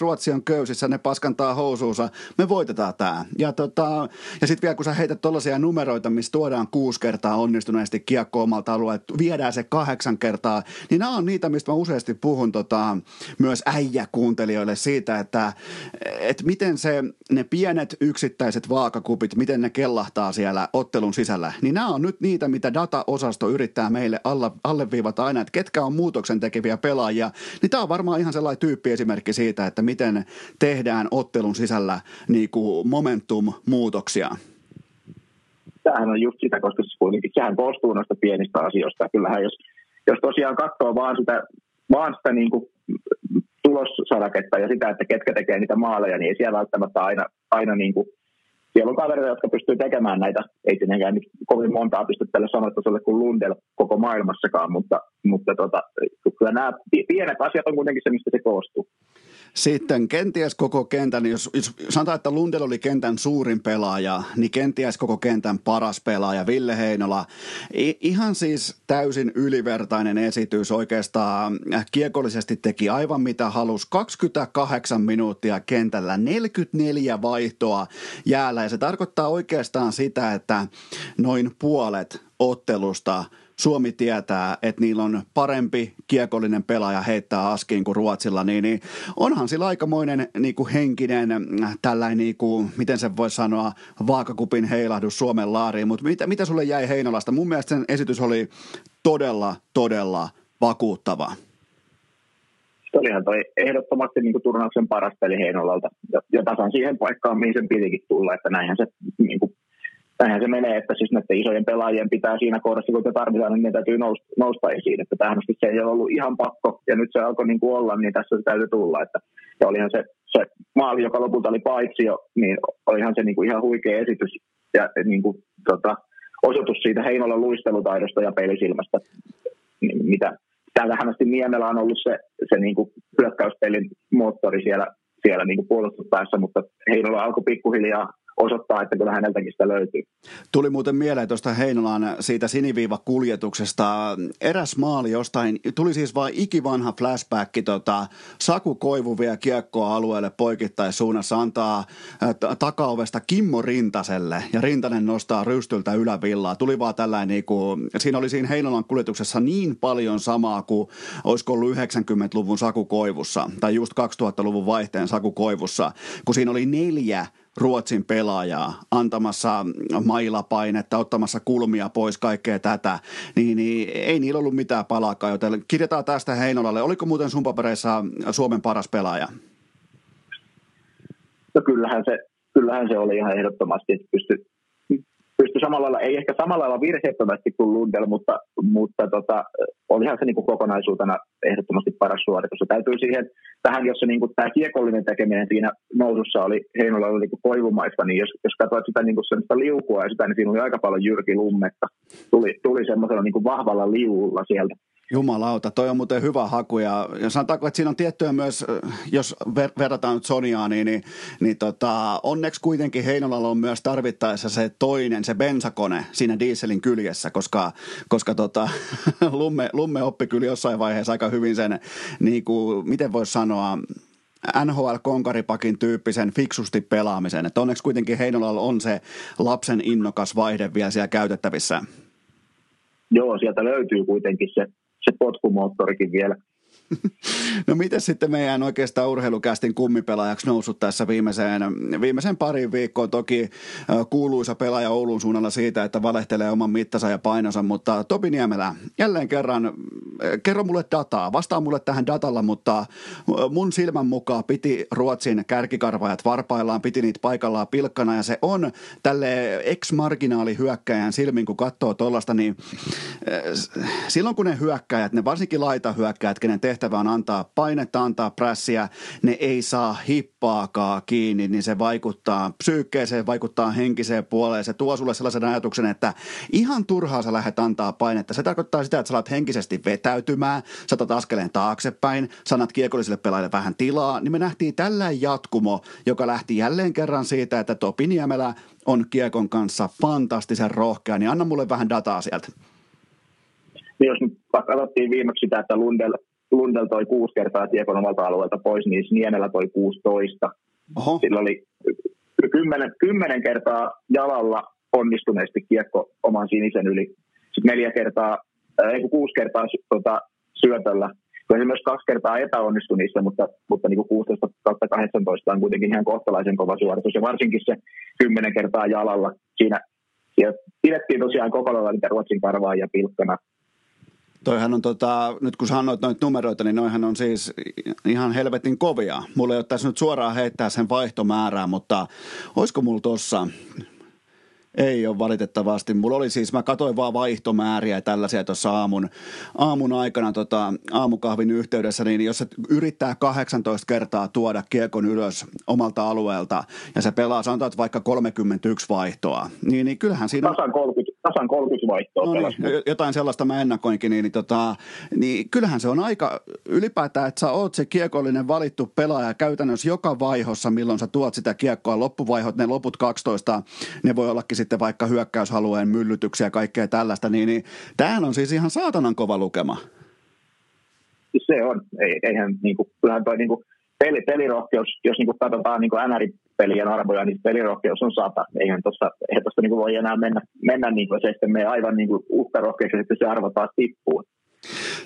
Ruotsi on köysissä, ne paskantaa housuunsa, me voitetaan tämä. Ja, tota, ja sitten vielä kun sä heität tollaisia numeroita, missä tuodaan kuusi kertaa onnistuneesti kiekko omalta alueelta, viedään se kahdeksan kertaa, niin nämä on niitä, mistä mä useasti puhun tota, myös äijäkuuntelijoille siitä, että, että miten se, ne pienet yksittäiset vaakakupit, miten ne kellahtaa siellä ottelun sisällä, niin nämä on nyt niitä, mitä dataosasto yrittää meille alle, alleviivata aina, että ketkä on muutoksen tekeviä pelaajia, niin tämä on varmaan ihan sellainen tyyppiesimerkki siitä, että miten tehdään ottelun sisällä niin kuin momentum-muutoksia tämähän on just sitä, koska kuitenkin sehän koostuu noista pienistä asioista. Kyllähän jos, jos tosiaan katsoo vaan sitä, vaan sitä niin kuin tulossaraketta ja sitä, että ketkä tekee niitä maaleja, niin ei siellä välttämättä aina, aina niin kuin, siellä on kavereita, jotka pystyy tekemään näitä, ei tietenkään nyt kovin montaa pysty tälle ole kuin Lundell koko maailmassakaan, mutta, mutta tota, kyllä nämä pienet asiat on kuitenkin se, mistä se koostuu. Sitten kenties koko kentän, jos, jos sanotaan, että Lundell oli kentän suurin pelaaja, niin kenties koko kentän paras pelaaja, Ville Heinola. I, ihan siis täysin ylivertainen esitys oikeastaan. Kiekollisesti teki aivan mitä halusi. 28 minuuttia kentällä, 44 vaihtoa jäällä ja se tarkoittaa oikeastaan sitä, että noin puolet ottelusta – Suomi tietää, että niillä on parempi kiekollinen pelaaja heittää askiin kuin Ruotsilla, niin, niin onhan sillä aikamoinen niin kuin henkinen, tällainen, niin kuin, miten se voi sanoa, vaakakupin heilahdus Suomen laariin. Mutta mitä, mitä sulle jäi Heinolasta? Mun mielestä sen esitys oli todella, todella vakuuttava. Olihan toi ehdottomasti niin kuin turnauksen paras peli Heinolalta ja, ja tasan siihen paikkaan, mihin sen pitikin tulla, että näinhän se niin kuin näinhän se menee, että siis näiden isojen pelaajien pitää siinä kohdassa, kun tarvitaan, niin ne täytyy nousta, nousta esiin. Että tähän asti se ei ole ollut ihan pakko, ja nyt se alkoi niin kuin olla, niin tässä se täytyy tulla. Että, ja olihan se, se maali, joka lopulta oli paitsi jo, niin olihan se niin kuin ihan huikea esitys ja niin kuin, tota, osoitus siitä Heinolan luistelutaidosta ja pelisilmästä, niin mitä tähän asti Niemelä on ollut se, se niin kuin hyökkäyspelin moottori siellä, siellä niin kuin puolustuspäässä, mutta Heinola alkoi pikkuhiljaa osoittaa, että kyllä häneltäkin sitä löytyy. Tuli muuten mieleen tuosta Heinolan siitä siniviivakuljetuksesta. Eräs maali jostain, tuli siis vain ikivanha flashback, tota, Saku Koivu vie kiekkoa alueelle poikittaisuunnassa, antaa takaovesta Kimmo Rintaselle ja Rintanen nostaa rystyltä ylävillaa. Tuli vaan tällainen, niin kuin, siinä oli siinä Heinolan kuljetuksessa niin paljon samaa kuin olisiko ollut 90-luvun Saku Koivussa tai just 2000-luvun vaihteen Saku Koivussa, kun siinä oli neljä Ruotsin pelaajaa antamassa mailapainetta, ottamassa kulmia pois, kaikkea tätä, niin, niin ei niillä ollut mitään palaakaan, joten kirjataan tästä Heinolalle. Oliko muuten sun papereissa Suomen paras pelaaja? No kyllähän se, kyllähän se oli ihan ehdottomasti, että pystyi pystyi samalla lailla, ei ehkä samalla lailla virheettömästi kuin Lundell, mutta, mutta tota, olihan se niin kuin kokonaisuutena ehdottomasti paras suoritus. Ja täytyy siihen, tähän, jossa niin kuin tämä kiekollinen tekeminen siinä nousussa oli Heinolla oli niin kuin koivumaista, niin jos, jos katsoit sitä niin kuin liukua ja sitä, niin siinä oli aika paljon Jyrki Lummetta. Tuli, tuli semmoisella niin kuin vahvalla liulla sieltä. Jumalauta, toi on muuten hyvä haku ja, ja sanotaanko, että siinä on tiettyä myös, jos ver- verrataan nyt Soniaan, niin, niin, niin tota, onneksi kuitenkin Heinolalla on myös tarvittaessa se toinen, se bensakone siinä dieselin kyljessä, koska, koska tota, Lumme, Lumme oppi kyllä jossain vaiheessa aika hyvin sen, niin kuin, miten voisi sanoa, NHL-konkaripakin tyyppisen fiksusti pelaamisen. Että onneksi kuitenkin Heinolalla on se lapsen innokas vaihde vielä siellä käytettävissä. Joo, sieltä löytyy kuitenkin se se potkumoottorikin vielä. No miten sitten meidän oikeastaan urheilukästin kummipelaajaksi noussut tässä viimeiseen, viimeisen parin viikkoon? Toki kuuluisa pelaaja Oulun suunnalla siitä, että valehtelee oman mittansa ja painonsa, mutta Topi Niemelä, jälleen kerran, kerro mulle dataa, vastaa mulle tähän datalla, mutta mun silmän mukaan piti Ruotsin kärkikarvaajat varpaillaan, piti niitä paikallaan pilkkana ja se on tälle ex-marginaali hyökkäjän silmin, kun katsoo tuollaista, niin silloin kun ne hyökkäjät, ne varsinkin laita hyökkäjät, kenen tehtävä on antaa painetta, antaa prässiä, ne ei saa hippaakaan kiinni, niin se vaikuttaa psyykkeeseen, vaikuttaa henkiseen puoleen. Se tuo sulle sellaisen ajatuksen, että ihan turhaa sä lähdet antaa painetta. Se tarkoittaa sitä, että sä alat henkisesti vetäytymään, sä otat askeleen taaksepäin, sanat kiekollisille pelaajille vähän tilaa, niin me nähtiin tällä jatkumo, joka lähti jälleen kerran siitä, että Topi Niemelä on kiekon kanssa fantastisen rohkea, niin anna mulle vähän dataa sieltä. Niin jos nyt katsottiin viimeksi sitä, että Lundell Lundell toi kuusi kertaa Tiekon omalta alueelta pois, niin Niemellä toi 16. Oho. Sillä oli kymmenen, kymmenen kertaa jalalla onnistuneesti kiekko oman sinisen yli. neljä kertaa, ei kuusi kertaa tota, syötöllä. Kyllä se myös kaksi kertaa epäonnistui niissä, mutta, mutta niin kuin 16 kautta 18 on kuitenkin ihan kohtalaisen kova suoritus. Ja varsinkin se kymmenen kertaa jalalla. Siinä, siinä pidettiin tosiaan kokonaan niitä Ruotsin karvaa ja pilkkana. Toihan on, tota, nyt kun sanoit noita numeroita, niin noihan on siis ihan helvetin kovia. Mulla ei ole tässä nyt suoraan heittää sen vaihtomäärää, mutta olisiko mulla tuossa ei ole valitettavasti. Mulla oli siis, mä katsoin vaan vaihtomääriä ja tällaisia tuossa aamun, aamun aikana tota, aamukahvin yhteydessä, niin jos se yrittää 18 kertaa tuoda kiekon ylös omalta alueelta ja se pelaa, sanotaan että vaikka 31 vaihtoa, niin, niin kyllähän siinä on... Tasan 30, tasan 30 vaihtoa. No niin, jotain sellaista mä ennakoinkin, niin, niin, tota, niin kyllähän se on aika ylipäätään, että sä oot se kiekollinen valittu pelaaja käytännössä joka vaihossa, milloin sä tuot sitä kiekkoa. Loppuvaihot, ne loput 12, ne voi ollakin sitten vaikka hyökkäyshalueen myllytyksiä ja kaikkea tällaista, niin, niin tämähän on siis ihan saatanan kova lukema. Se on. Ei, eihän, niin kuin, kyllähän toi niin kuin, peli, pelirohkeus, jos niin kuin katsotaan niin NR-pelien arvoja, niin pelirohkeus on sata. Eihän tuossa tosta, niin voi enää mennä, mennä niin kuin, se sitten me aivan niin kuin, sitten se arvo taas tippuu.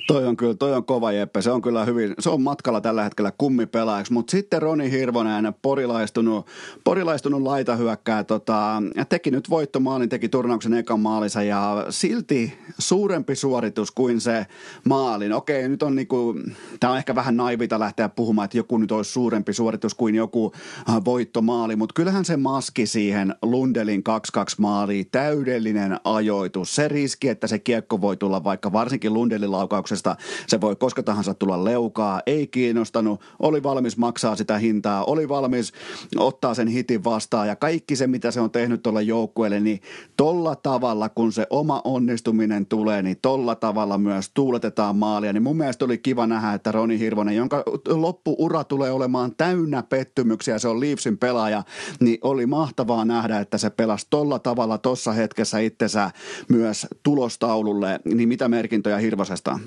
Toi on kyllä, toi on kova Jeppe. Se on kyllä hyvin, se on matkalla tällä hetkellä kummipelaajaksi. Mutta sitten Roni Hirvonen, porilaistunut, porilaistunut laitahyökkää, tota, ja teki nyt voittomaalin, teki turnauksen ekan maalinsa ja silti suurempi suoritus kuin se maalin. Okei, nyt on niinku, tämä on ehkä vähän naivita lähteä puhumaan, että joku nyt olisi suurempi suoritus kuin joku äh, voittomaali, mutta kyllähän se maski siihen Lundelin 2-2 maaliin, täydellinen ajoitus. Se riski, että se kiekko voi tulla vaikka varsinkin Lundelin laukauksesta. Se voi koska tahansa tulla leukaa, ei kiinnostanut, oli valmis maksaa sitä hintaa, oli valmis ottaa sen hitin vastaan ja kaikki se, mitä se on tehnyt tuolle joukkueelle, niin tolla tavalla, kun se oma onnistuminen tulee, niin tolla tavalla myös tuuletetaan maalia. Niin mun mielestä oli kiva nähdä, että Roni Hirvonen, jonka loppuura tulee olemaan täynnä pettymyksiä, se on Leafsin pelaaja, niin oli mahtavaa nähdä, että se pelasi tolla tavalla tossa hetkessä itsensä myös tulostaululle. Niin mitä merkintöjä Hirvosesta?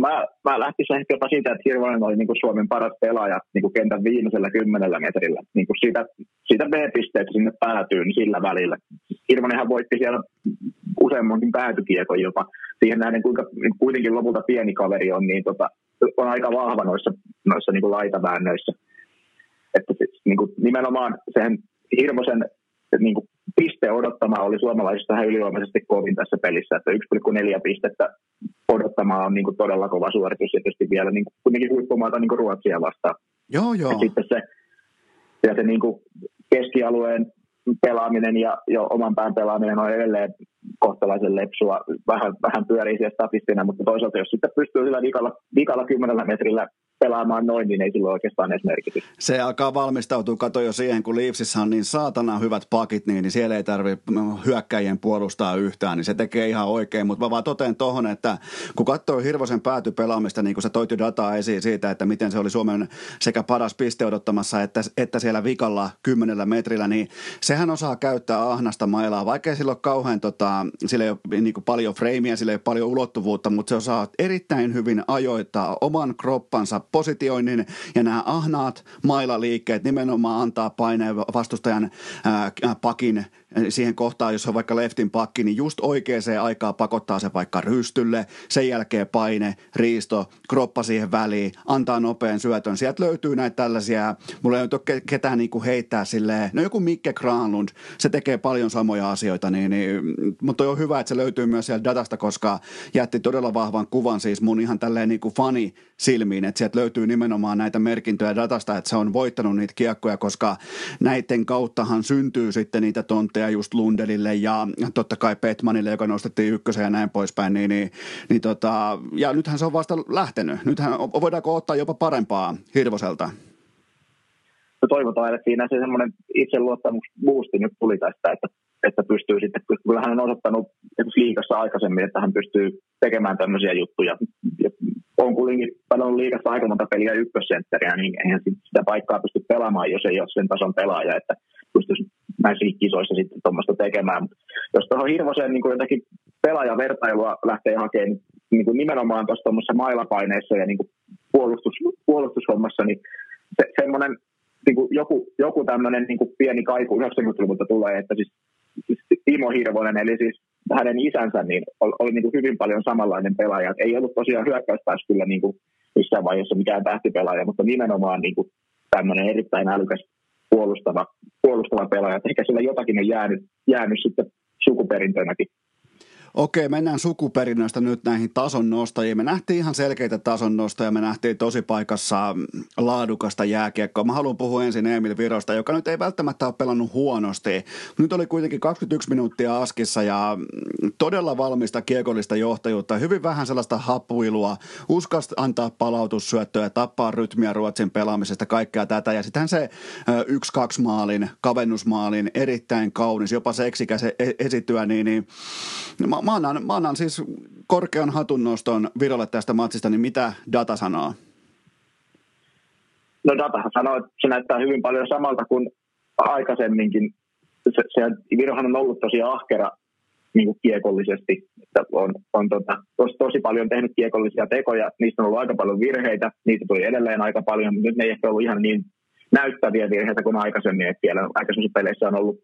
Mä, mä lähtisin ehkä jopa siitä, että Hirvonen oli niin kuin Suomen paras pelaaja niin kuin kentän viimeisellä kymmenellä metrillä. Niin kuin siitä, siitä B-pisteestä sinne päätyy niin sillä välillä. Hirvonenhan voitti siellä useammankin päätykiekon jopa. Siihen nähden, kuinka kuitenkin lopulta pieni kaveri on, niin tota, on aika vahva noissa, noissa niin kuin laitaväännöissä. Että siis, niin kuin nimenomaan sen Hirvosen niin kuin piste odottama oli suomalaisista ihan ylivoimaisesti kovin tässä pelissä, että 1,4 pistettä odottamaan on niin kuin todella kova suoritus ja tietysti vielä niin kuin, kuitenkin huippumaata niin kuin Ruotsia vastaan. Joo, joo. Ja sitten se, ja se niin kuin keskialueen pelaaminen ja jo oman pään pelaaminen on edelleen kohtalaisen lepsua. Vähän, vähän pyörii siellä statistina, mutta toisaalta jos sitten pystyy sillä vikalla, vikalla kymmenellä metrillä pelaamaan noin, niin ei sillä oikeastaan edes merkitys. Se alkaa valmistautua, kato jo siihen, kun Leafsissä on niin saatana hyvät pakit, niin, niin siellä ei tarvitse hyökkäjien puolustaa yhtään, niin se tekee ihan oikein. Mutta mä vaan toteen tohon, että kun katsoo Hirvosen päätypelaamista, niin kun sä toit jo dataa esiin siitä, että miten se oli Suomen sekä paras piste odottamassa, että, että siellä vikalla kymmenellä metrillä, niin sehän osaa käyttää ahnasta mailaa, vaikka sillä ole kauhean, tota, sillä ei ole niin paljon freimiä, sillä ei ole paljon ulottuvuutta, mutta se osaa erittäin hyvin ajoittaa oman kroppansa positioinnin ja nämä ahnaat mailaliikkeet nimenomaan antaa paineen vastustajan ää, pakin siihen kohtaan, jos on vaikka leftin pakki, niin just oikeaan aikaan pakottaa se vaikka rystylle, sen jälkeen paine, riisto, kroppa siihen väliin, antaa nopean syötön. Sieltä löytyy näitä tällaisia, mulla ei ole ketään niin kuin heittää silleen, no joku Mikke Granlund, se tekee paljon samoja asioita, niin, niin, mutta on hyvä, että se löytyy myös sieltä datasta, koska jätti todella vahvan kuvan siis mun ihan tälleen niin kuin fani silmiin, että sieltä löytyy nimenomaan näitä merkintöjä datasta, että se on voittanut niitä kiekkoja, koska näiden kauttahan syntyy sitten niitä tontteja just Lundelille ja totta kai Petmanille, joka nostettiin ykkösen ja näin poispäin, niin, niin, niin tota, ja nythän se on vasta lähtenyt. Nythän voidaanko ottaa jopa parempaa Hirvoselta? No toivotaan, että siinä se semmoinen itseluottamus boosti nyt tuli tästä, että että pystyy sitten, kyllä hän on osoittanut liikassa aikaisemmin, että hän pystyy tekemään tämmöisiä juttuja. Ja on kuitenkin pelannut liikassa aika monta peliä ykkössentteriä, niin eihän sitä paikkaa pysty pelaamaan, jos ei ole sen tason pelaaja, että pystyisi näissä kisoissa sitten tuommoista tekemään. Mutta jos tuohon Hirvoseen niin jotakin pelaajavertailua lähtee hakemaan niin kuin nimenomaan tuossa tuommoisessa mailapaineessa ja niin kuin puolustus, puolustushommassa, niin se, semmoinen niin kuin joku, joku tämmöinen niin kuin pieni kaiku 90-luvulta tulee, että siis Timo Hirvonen, eli siis hänen isänsä niin oli, oli niin kuin hyvin paljon samanlainen pelaaja. Ei ollut tosiaan hyökkäyspäässä kyllä niin kuin missään vaiheessa mikään tähtipelaaja, mutta nimenomaan niin kuin tämmöinen erittäin älykäs puolustava, puolustava pelaaja. Ehkä sillä jotakin on jäänyt, jäänyt sitten sukuperintönäkin. Okei, mennään sukuperinnöistä nyt näihin tason nostajiin. Me nähtiin ihan selkeitä tason nostajia, me nähtiin tosi paikassa laadukasta jääkiekkoa. Mä haluan puhua ensin Emil Virosta, joka nyt ei välttämättä ole pelannut huonosti. Nyt oli kuitenkin 21 minuuttia askissa ja todella valmista kiekollista johtajuutta. Hyvin vähän sellaista hapuilua, uskas antaa palautussyöttöä, tappaa rytmiä Ruotsin pelaamisesta, kaikkea tätä. Ja sitten se 1-2 maalin, kavennusmaalin, erittäin kaunis, jopa seksikäs e-, esityä, niin, niin mä, mä, annan, mä annan siis korkean hatunnoston Virolle tästä matsista, niin mitä data sanoo? No datahan sanoo, että se näyttää hyvin paljon samalta kuin aikaisemminkin. Se, se, Virohan on ollut tosi ahkera niin kuin kiekollisesti. Että on, on tota, tos, tosi paljon tehnyt kiekollisia tekoja, niistä on ollut aika paljon virheitä, niitä tuli edelleen aika paljon, mutta nyt ne ei ehkä ollut ihan niin näyttäviä virheitä kuin aikaisemmin, että vielä aikaisemmissa peleissä on ollut,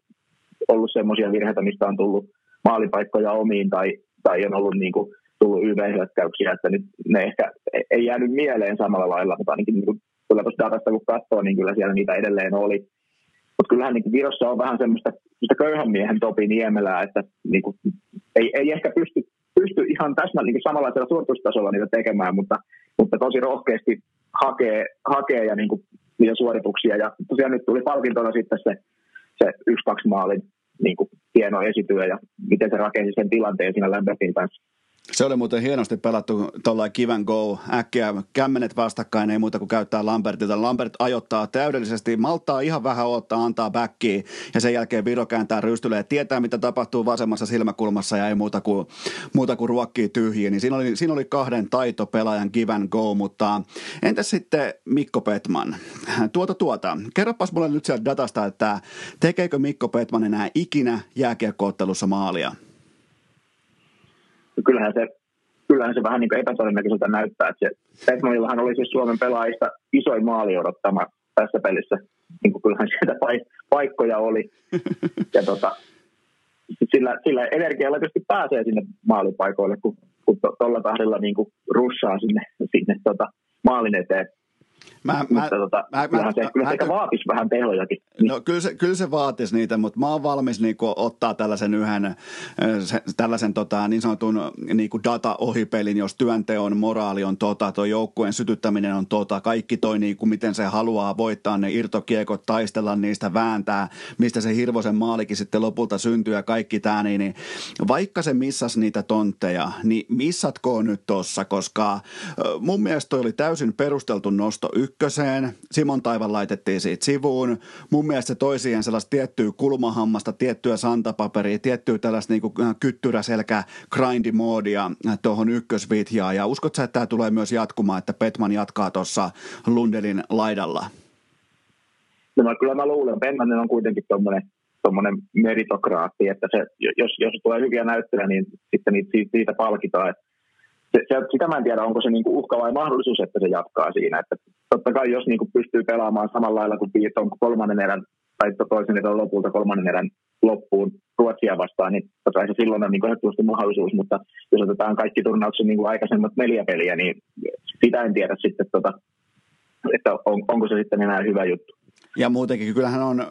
ollut semmoisia virheitä, mistä on tullut maalipaikkoja omiin tai, tai on ollut niin kuin, tullut YV-hyökkäyksiä, että nyt ne ehkä ei jäänyt mieleen samalla lailla, mutta ainakin niin kuin, kyllä tuosta datasta kun katsoo, niin kyllä siellä niitä edelleen oli. Mutta kyllähän niin Virossa on vähän semmoista, semmoista köyhän miehen Topi Niemelää, että niin kuin, ei, ei ehkä pysty, pysty ihan täsmä niin samanlaisella suoritustasolla niitä tekemään, mutta, mutta tosi rohkeasti hakee, hakee ja niin kuin, niitä suorituksia. Ja tosiaan nyt tuli palkintona sitten se, se 1-2 maalin niin kuin, hieno esityö ja miten se rakensi sen tilanteen siinä Lambertin kanssa. Se oli muuten hienosti pelattu tuolla kiven go, äkkiä kämmenet vastakkain, ei muuta kuin käyttää Lambertilta. Lambert ajoittaa täydellisesti, maltaa ihan vähän ottaa, antaa backia ja sen jälkeen Viro kääntää rystylle ja tietää mitä tapahtuu vasemmassa silmäkulmassa ja ei muuta kuin, muuta kuin ruokkii tyhjiä. Niin siinä oli, siinä oli kahden taitopelaajan give go, mutta entäs sitten Mikko Petman? Tuota tuota, kerropas mulle nyt sieltä datasta, että tekeekö Mikko Petman enää ikinä jääkiekkoottelussa maalia? Kyllähän se, kyllähän se vähän niin epätodennäköiseltä näyttää. Että se Petmanillahan oli siis Suomen pelaajista isoin maali odottama tässä pelissä. Niin kuin kyllähän sieltä paikkoja oli. Ja tota, sillä, sillä energialla tietysti pääsee sinne maalipaikoille, kun, kun tuolla to, tahdilla niin kuin russaa sinne, sinne tota, maalin eteen. Mä, mutta mä, tota, mä, kyllähän se, mä, kyllä se mä, vaatisi vähän tehojakin. No kyllä se, kyllä se vaatisi niitä, mutta mä oon valmis niinku ottaa tällaisen yhden se, tällaisen tota, niin sanotun niinku data-ohipelin, jos työnteon moraali on tota, tuo joukkueen sytyttäminen on tota, kaikki toi niinku, miten se haluaa voittaa ne irtokiekot, taistella niistä, vääntää, mistä se Hirvosen maalikin sitten lopulta syntyy ja kaikki tämä, niin, niin vaikka se missas niitä tontteja, niin missatko nyt tossa, koska mun mielestä toi oli täysin perusteltu nosto ykköseen. Simon Taivan laitettiin siitä sivuun. Mun mielestä se toi siihen sellaista tiettyä kulmahammasta, tiettyä santapaperia, tiettyä tällaista niin kyttyräselkä grindimoodia tuohon ykkösvitjaan. Ja uskot sä, että tämä tulee myös jatkumaan, että Petman jatkaa tuossa Lundelin laidalla? No mä, kyllä mä luulen, Pennanen on kuitenkin tuommoinen tuommoinen meritokraatti, että se, jos, jos tulee hyviä näyttöjä, niin sitten niitä, siitä palkitaan. Se, se, sitä mä en tiedä, onko se niinku uhka vai mahdollisuus, että se jatkaa siinä. Että totta kai jos niinku pystyy pelaamaan samalla lailla kuin on kolmannen erän tai toisen erän lopulta kolmannen erän loppuun Ruotsia vastaan, niin totta kai se silloin on niinku ehdottomasti mahdollisuus, mutta jos otetaan kaikki turnauksen niinku aikaisemmat neljä peliä, niin sitä en tiedä sitten, tota, että on, onko se sitten enää hyvä juttu. Ja muutenkin, kyllähän on,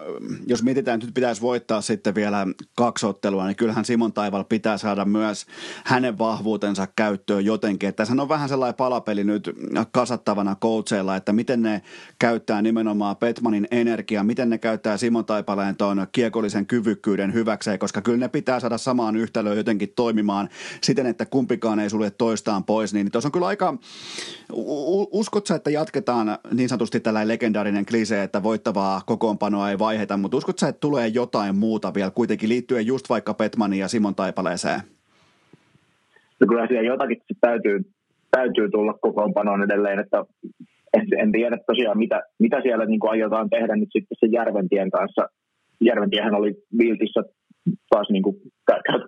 jos mietitään, että nyt pitäisi voittaa sitten vielä kaksi ottelua, niin kyllähän Simon Taival pitää saada myös hänen vahvuutensa käyttöön jotenkin. Että tässä on vähän sellainen palapeli nyt kasattavana coacheilla, että miten ne käyttää nimenomaan Petmanin energiaa, miten ne käyttää Simon Taipaleen tuon kiekollisen kyvykkyyden hyväkseen, koska kyllä ne pitää saada samaan yhtälöön jotenkin toimimaan siten, että kumpikaan ei sulje toistaan pois. Niin tuossa on kyllä aika, uskotko että jatketaan niin sanotusti tällainen legendaarinen klise, että voittaa loistavaa kokoonpanoa ei vaiheta, mutta uskot sä, että tulee jotain muuta vielä kuitenkin liittyen just vaikka Petmanin ja Simon Taipaleeseen? No kyllä siellä jotakin täytyy, täytyy tulla kokoonpanoon edelleen, että en tiedä tosiaan mitä, mitä siellä niin aiotaan tehdä nyt sitten sen Järventien kanssa. Järventiehän oli Viltissä taas niin kuin,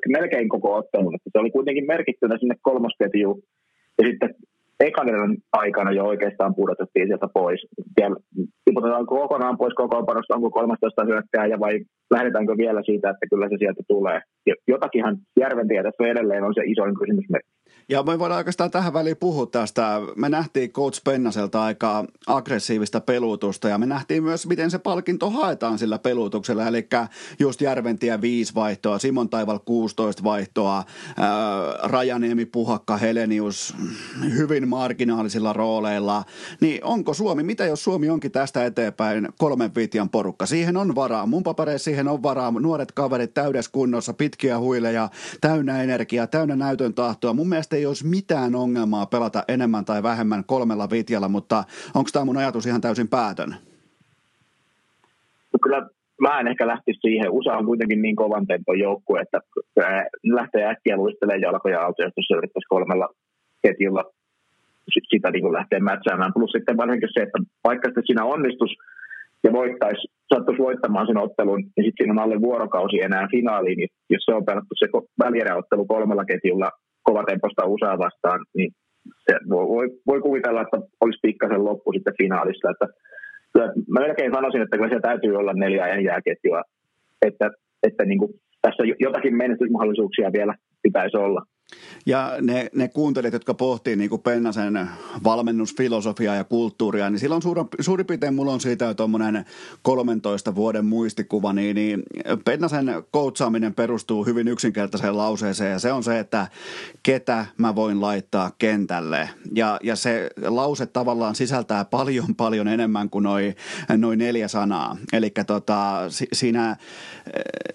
melkein koko ottelun, että se oli kuitenkin merkittynä sinne kolmosketjuun. Ja sitten ekan aikana jo oikeastaan pudotettiin sieltä pois. Tiputetaanko kokonaan pois kokoonpanosta, onko 13 hyökkääjä vai lähdetäänkö vielä siitä, että kyllä se sieltä tulee. Jotakinhan Järventiä tässä edelleen on se isoin kysymysmerkki. Ja me voidaan oikeastaan tähän väliin puhua tästä. Me nähtiin Coach Pennaselta aika aggressiivista pelutusta ja me nähtiin myös, miten se palkinto haetaan sillä pelutuksella. Eli just Järventiä 5 vaihtoa, Simon Taival 16 vaihtoa, ää, Rajaniemi, Puhakka, Helenius hyvin marginaalisilla rooleilla. Niin onko Suomi, mitä jos Suomi onkin tästä eteenpäin kolmen viitian porukka? Siihen on varaa. Mun papereissa siihen on varaa. Nuoret kaverit täydessä kunnossa, pitkiä huileja, täynnä energiaa, täynnä näytön tahtoa. Mun mielestä ei olisi mitään ongelmaa pelata enemmän tai vähemmän kolmella vitjalla, mutta onko tämä mun ajatus ihan täysin päätön? No kyllä mä en ehkä lähtisi siihen. USA on kuitenkin niin kovan tempon joukkue, että lähtee äkkiä luistelemaan jalkoja alta, jos se yrittäisi kolmella ketjulla sitä niin kuin lähteä mätsäämään. Plus sitten varsinkin se, että vaikka sitten siinä onnistus ja voittaisi, sattuisi voittamaan sen ottelun, niin sitten siinä on alle vuorokausi enää finaaliin, niin jos se on pelattu se välieräottelu kolmella ketjulla kovatemposta USA vastaan, niin se voi, voi kuvitella, että olisi pikkasen loppu sitten finaalissa. Että, mä melkein sanoisin, että kyllä siellä täytyy olla neljä jääketjua, että, että niin kuin tässä jotakin menestysmahdollisuuksia vielä pitäisi olla. Ja ne, ne kuuntelijat, jotka pohtii niin kuin Pennasen valmennusfilosofiaa ja kulttuuria, niin silloin suuri, suurin piirtein mulla on siitä tuommoinen 13 vuoden muistikuva, niin, niin Pennasen koutsaaminen perustuu hyvin yksinkertaiseen lauseeseen ja se on se, että ketä mä voin laittaa kentälle. Ja, ja se lause tavallaan sisältää paljon paljon enemmän kuin noin noi neljä sanaa. Eli tota, siinä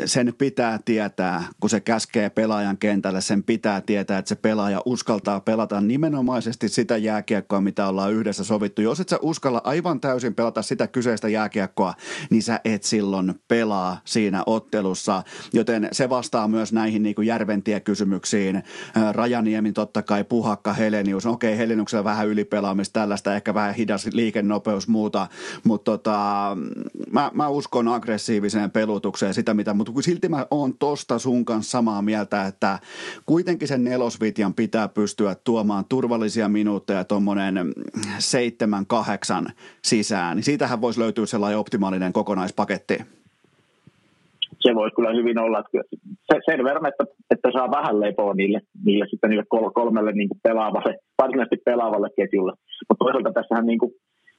sen pitää tietää, kun se käskee pelaajan kentälle, sen pitää tietää, että se pelaaja uskaltaa pelata nimenomaisesti sitä jääkiekkoa, mitä ollaan yhdessä sovittu. Jos et sä uskalla aivan täysin pelata sitä kyseistä jääkiekkoa, niin sä et silloin pelaa siinä ottelussa. Joten se vastaa myös näihin niin Järventie-kysymyksiin. Rajaniemin totta kai, Puhakka, Helenius. Okei, Heleniuksella vähän ylipelaamista, tällaista ehkä vähän hidas liikennopeus muuta, mutta tota, mä, mä uskon aggressiiviseen pelutukseen sitä, mitä, mutta silti mä oon tosta sun kanssa samaa mieltä, että kuitenkin sen nelosvitjan pitää pystyä tuomaan turvallisia minuutteja tuommoinen seitsemän, kahdeksan sisään. Niin siitähän voisi löytyä sellainen optimaalinen kokonaispaketti. Se voisi kyllä hyvin olla. Että sen verran, että, että saa vähän lepoa niille, niille, sitten niille kolmelle niin pelaavalle, varsinaisesti pelaavalle ketjulle. Mutta toisaalta tässähän niin kuin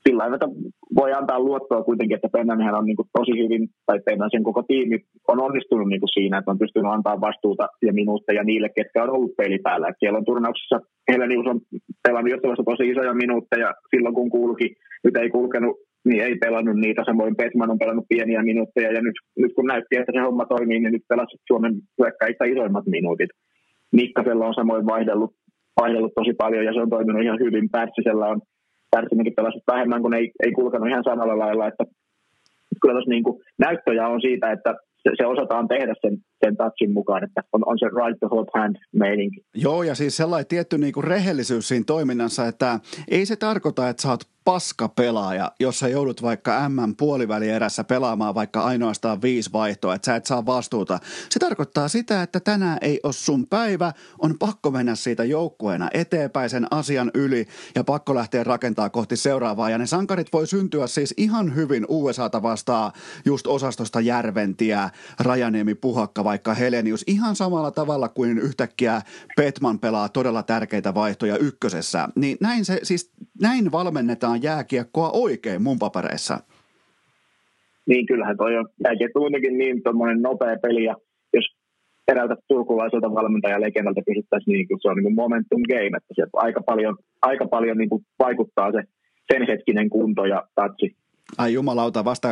sillä että voi antaa luottoa kuitenkin, että Pennanhän on niin kuin tosi hyvin, tai sen koko tiimi on onnistunut niin kuin siinä, että on pystynyt antaa vastuuta ja minuutteja niille, ketkä on ollut peli päällä. Et siellä on turnauksessa Helenius on pelannut johtavassa tosi isoja minuutteja silloin, kun kulki. Nyt ei kulkenut, niin ei pelannut niitä. Samoin Petman on pelannut pieniä minuutteja, ja nyt, nyt kun näytti, että se homma toimii, niin nyt pelasi Suomen hyökkäistä isoimmat minuutit. Mikkasella on samoin vaihdellut, vaihdellut tosi paljon, ja se on toiminut ihan hyvin. Pärssisellä on Pärsinenkin pelasi vähemmän, kun ei, ei kulkenut ihan samalla lailla. Että kyllä tuossa niin näyttöjä on siitä, että se, se osataan tehdä sen, sen touchin mukaan, että on, on se right to hot hand meininki. Joo, ja siis sellainen tietty niin kuin rehellisyys siinä toiminnassa, että ei se tarkoita, että sä oot paska pelaaja, jos sä joudut vaikka M puolivälierässä pelaamaan vaikka ainoastaan viisi vaihtoa, että sä et saa vastuuta. Se tarkoittaa sitä, että tänään ei ole sun päivä, on pakko mennä siitä joukkueena eteenpäin sen asian yli ja pakko lähteä rakentaa kohti seuraavaa. Ja ne sankarit voi syntyä siis ihan hyvin USAta vastaan just osastosta Järventiä, Rajaniemi, Puhakka, vaikka Helenius. Ihan samalla tavalla kuin yhtäkkiä Petman pelaa todella tärkeitä vaihtoja ykkösessä. Niin näin se siis, näin valmennetaan pelataan jääkiekkoa oikein mun papereissa. Niin, kyllähän toi on jääkiekko kuitenkin niin tuommoinen nopea peli, ja jos eräältä turkulaiselta valmentajalegendalta kysyttäisiin, niin se on niin kuin momentum game, että se aika paljon, aika paljon niin kuin vaikuttaa se sen hetkinen kunto ja tatsi Ai jumalauta, vasta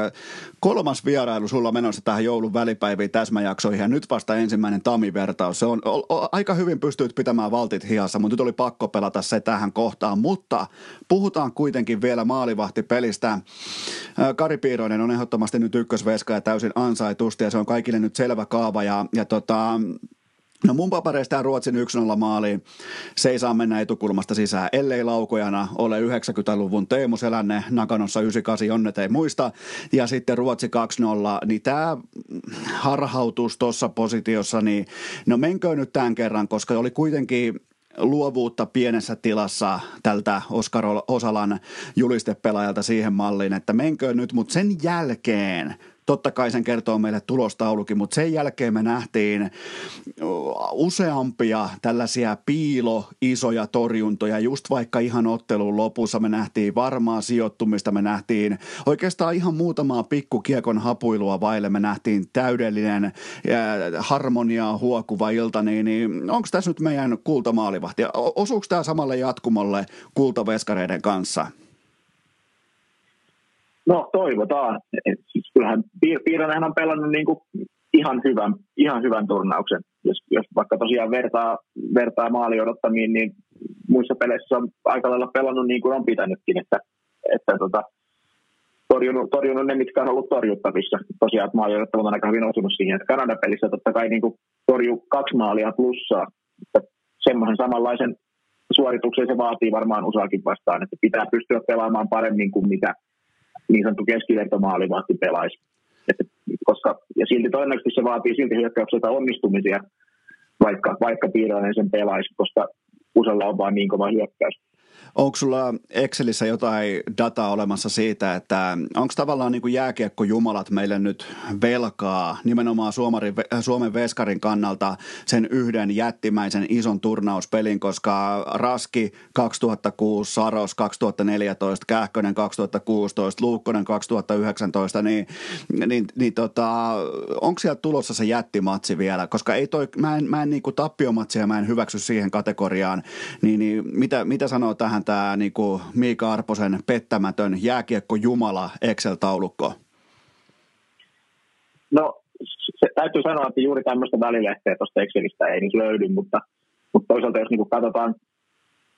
kolmas vierailu sulla menossa tähän joulun välipäiviin täsmäjaksoihin ja nyt vasta ensimmäinen Tami-vertaus. Se on, o, o, aika hyvin pystyt pitämään valtit hihassa, mutta nyt oli pakko pelata se tähän kohtaan. Mutta puhutaan kuitenkin vielä maalivahtipelistä. Kari Piiroinen on ehdottomasti nyt ykkösveska ja täysin ansaitusti ja se on kaikille nyt selvä kaava ja, ja tota, No mun papereista tämä Ruotsin 1-0 maali, se ei saa mennä etukulmasta sisään, ellei laukojana ole 90-luvun Teemu Selänne, Nakanossa 98, Jonnet ei muista, ja sitten Ruotsi 2-0, niin tämä harhautus tuossa positiossa, niin no menkö nyt tämän kerran, koska oli kuitenkin luovuutta pienessä tilassa tältä Oskar Osalan julistepelaajalta siihen malliin, että menkö nyt, mutta sen jälkeen Totta kai sen kertoo meille tulostaulukin, mutta sen jälkeen me nähtiin useampia tällaisia piilo isoja torjuntoja. Just vaikka ihan ottelun lopussa me nähtiin varmaa sijoittumista, me nähtiin oikeastaan ihan muutamaa pikkukiekon hapuilua vaille. Me nähtiin täydellinen harmoniaa huokuva ilta, niin, niin onko tässä nyt meidän kultamaalivahti? Osuuko tämä samalle jatkumolle kultaveskareiden kanssa? No toivotaan. Siis kyllähän Piiranen on pelannut niin kuin ihan, hyvän, ihan hyvän turnauksen. Jos, jos vaikka tosiaan vertaa, vertaa maali odottamiin, niin muissa peleissä on aika lailla pelannut niin kuin on pitänytkin, että, että tota, torjunut, torjunut ne, mitkä on ollut torjuttavissa. Tosiaan, että maali odottavat on aika hyvin osunut siihen, että Kanadan pelissä totta kai niin kuin torjuu kaksi maalia plussaa. Että semmoisen samanlaisen suorituksen se vaatii varmaan usaakin vastaan, että pitää pystyä pelaamaan paremmin kuin mitä niin sanottu keskivertomaalivahti pelaisi. Että, koska, ja silti todennäköisesti se vaatii silti hyökkäykseltä onnistumisia, vaikka, vaikka Piirainen sen pelaisi, koska Usalla on vain niin kova hyökkäys. Onko sulla Excelissä jotain dataa olemassa siitä, että onko tavallaan niin kuin jääkiekko jumalat meille nyt velkaa nimenomaan Suomarin, Suomen veskarin kannalta sen yhden jättimäisen ison turnauspelin, koska Raski 2006, Saros 2014, Kähkönen 2016, Luukkonen 2019, niin, niin, niin tota, onko siellä tulossa se jättimatsi vielä? Koska ei toi, mä en, mä en niin kuin tappiomatsia, mä en hyväksy siihen kategoriaan, niin, niin mitä, mitä sanoo tähän tähän tämä niinku Miika Arposen pettämätön jääkiekko Jumala Excel-taulukko? No se, täytyy sanoa, että juuri tämmöistä välilehteä tuosta Excelistä ei nyt löydy, mutta, mutta toisaalta jos niin katsotaan,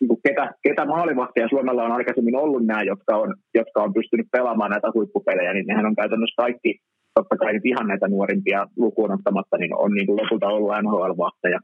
niin ketä, ketä maalivahtia Suomella on aikaisemmin ollut nämä, jotka on, jotka on pystynyt pelaamaan näitä huippupelejä, niin nehän on käytännössä kaikki, totta kai nyt ihan näitä nuorimpia lukuun ottamatta, niin on niin kuin lopulta ollut NHL-vahteja.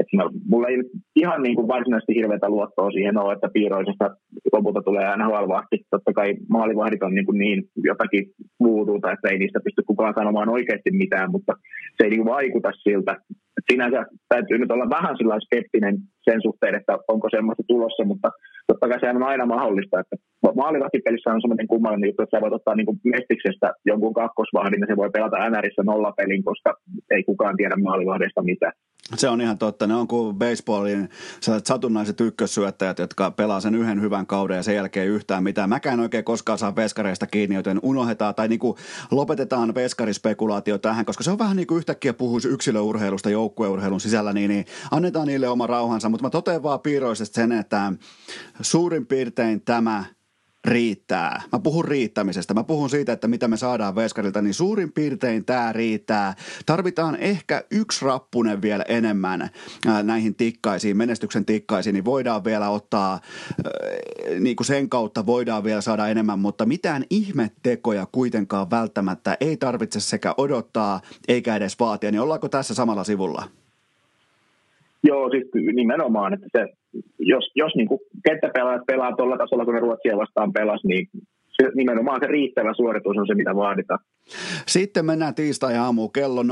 Että mä, mulla ei ihan niin kuin varsinaisesti hirveätä luottoa siihen ole, että piiroisesta lopulta tulee NHL-vahti. Totta kai maalivahdit on niin, kuin niin jotakin muutuuta, että ei niistä pysty kukaan sanomaan oikeasti mitään, mutta se ei niin vaikuta siltä. Et sinänsä täytyy nyt olla vähän sellainen skeptinen sen suhteen, että onko semmoista tulossa, mutta totta kai sehän on aina mahdollista, että maalivahtipelissä on semmoinen kummallinen juttu, että sä voit ottaa niin Mestiksestä jonkun kakkosvahdin ja se voi pelata NRissä nollapelin, koska ei kukaan tiedä maalivahdesta mitään. Se on ihan totta. Ne on kuin baseballin satunnaiset ykkössyöttäjät, jotka pelaa sen yhden hyvän kauden ja sen jälkeen yhtään mitään. Mäkään oikein koskaan saa veskareista kiinni, joten unohdetaan tai niin kuin lopetetaan veskarispekulaatio tähän, koska se on vähän niin kuin yhtäkkiä puhuisi yksilöurheilusta joukkueurheilun sisällä, niin, niin annetaan niille oma rauhansa. Mutta mä totean vaan piiroisesti sen, että suurin piirtein tämä – riittää. Mä puhun riittämisestä. Mä puhun siitä, että mitä me saadaan Veskarilta, niin suurin piirtein tämä riittää. Tarvitaan ehkä yksi rappunen vielä enemmän näihin tikkaisiin, menestyksen tikkaisiin, niin voidaan vielä ottaa, niin kuin sen kautta voidaan vielä saada enemmän, mutta mitään ihmettekoja kuitenkaan välttämättä ei tarvitse sekä odottaa eikä edes vaatia, niin ollaanko tässä samalla sivulla? Joo, siis nimenomaan, että se, jos, jos niin kenttäpelaajat pelaa tuolla tasolla, kun ne Ruotsia vastaan pelas, niin se, nimenomaan se riittävä suoritus on se, mitä vaaditaan. Sitten mennään tiistai-aamu kello 04.30.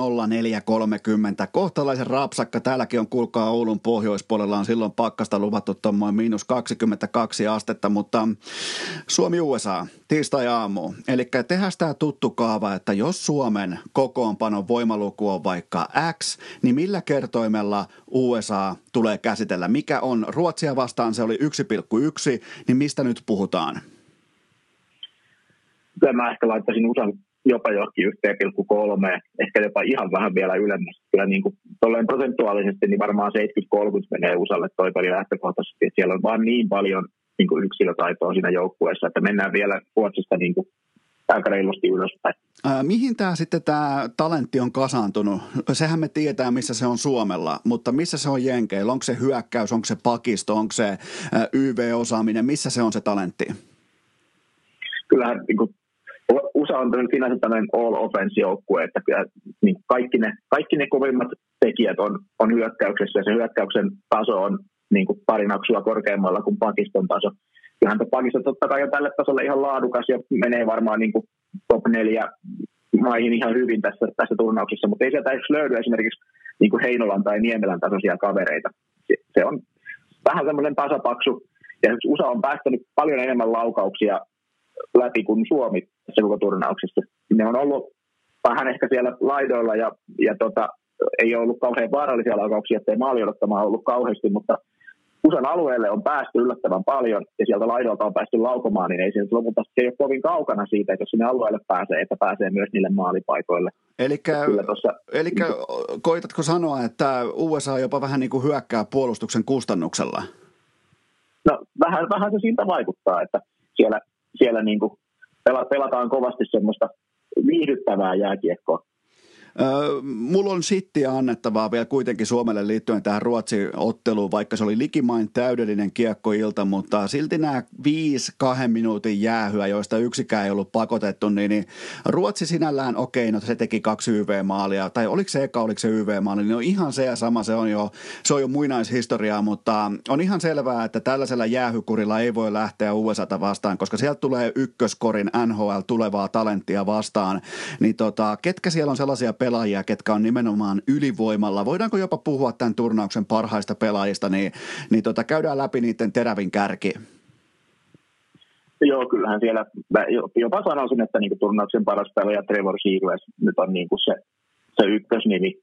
Kohtalaisen rapsakka. Täälläkin on kuulkaa Oulun pohjoispuolella on silloin pakkasta luvattu tuommoin miinus 22 astetta, mutta Suomi-USA tiistai-aamu. Eli tehdään tämä tuttu kaava, että jos Suomen kokoonpanon voimaluku on vaikka X, niin millä kertoimella USA tulee käsitellä? Mikä on Ruotsia vastaan, se oli 1,1, niin mistä nyt puhutaan? Kyllä mä ehkä laittaisin USAn jopa johonkin 1,3, ehkä jopa ihan vähän vielä ylemmäs. Kyllä niin kuin, prosentuaalisesti niin varmaan 70-30 menee USAlle toi peli lähtökohtaisesti. Että siellä on vaan niin paljon niin kuin yksilötaitoa siinä joukkueessa, että mennään vielä Ruotsista niin kuin aika reilusti ylöspäin. Ää, mihin tämä sitten tämä talentti on kasaantunut? Sehän me tietää, missä se on Suomella, mutta missä se on Jenkeillä? Onko se hyökkäys, onko se pakisto, onko se YV-osaaminen, missä se on se talentti? Kyllähän niin kuin, USA on sinänsä tämmöinen all offense joukkue, että kyllä, niin kaikki, ne, kaikki ne kovimmat tekijät on, on hyökkäyksessä ja se hyökkäyksen taso on niin kuin pari naksua korkeammalla kuin Pakiston taso. Kyllähän Pakiston totta kai on tälle tasolle ihan laadukas ja menee varmaan niin kuin top neljä maihin ihan hyvin tässä, tässä turnauksessa, mutta ei sieltä löydy esimerkiksi niin kuin Heinolan tai Niemelän tasoisia kavereita. Se, se on vähän semmoinen tasapaksu. Ja USA on päästänyt paljon enemmän laukauksia läpi kuin Suomi tässä koko turnauksessa. Ne on ollut vähän ehkä siellä laidoilla ja, ja tota, ei ole ollut kauhean vaarallisia laukauksia, ettei maali odottamaan ollut kauheasti, mutta USAn alueelle on päästy yllättävän paljon ja sieltä laidolta on päästy laukomaan, niin ei se lopulta se ei ole kovin kaukana siitä, että jos sinne alueelle pääsee, että pääsee myös niille maalipaikoille. Eli koitatko sanoa, että USA jopa vähän niin kuin hyökkää puolustuksen kustannuksella? No vähän, vähän se siitä vaikuttaa, että siellä, siellä niin kuin pelataan kovasti semmoista viihdyttävää jääkiekkoa. Mulla on sittiä annettavaa vielä kuitenkin Suomelle liittyen tähän Ruotsi-otteluun, vaikka se oli likimain täydellinen kiekkoilta, mutta silti nämä viisi kahden minuutin jäähyä, joista yksikään ei ollut pakotettu, niin, niin Ruotsi sinällään, okei, no se teki kaksi YV-maalia, tai oliko se eka, oliko se YV-maali, niin on ihan se ja sama, se on jo, se on jo muinaishistoriaa, mutta on ihan selvää, että tällaisella jäähykurilla ei voi lähteä USAta vastaan, koska sieltä tulee ykköskorin NHL tulevaa talenttia vastaan, niin tota, ketkä siellä on sellaisia pelaajia, ketkä on nimenomaan ylivoimalla. Voidaanko jopa puhua tämän turnauksen parhaista pelaajista, niin, niin tota, käydään läpi niiden terävin kärki. Joo, kyllähän siellä, jopa sanoisin, että niin turnauksen paras pelaaja Trevor Seagrass nyt on niin se, se ykkösnimi.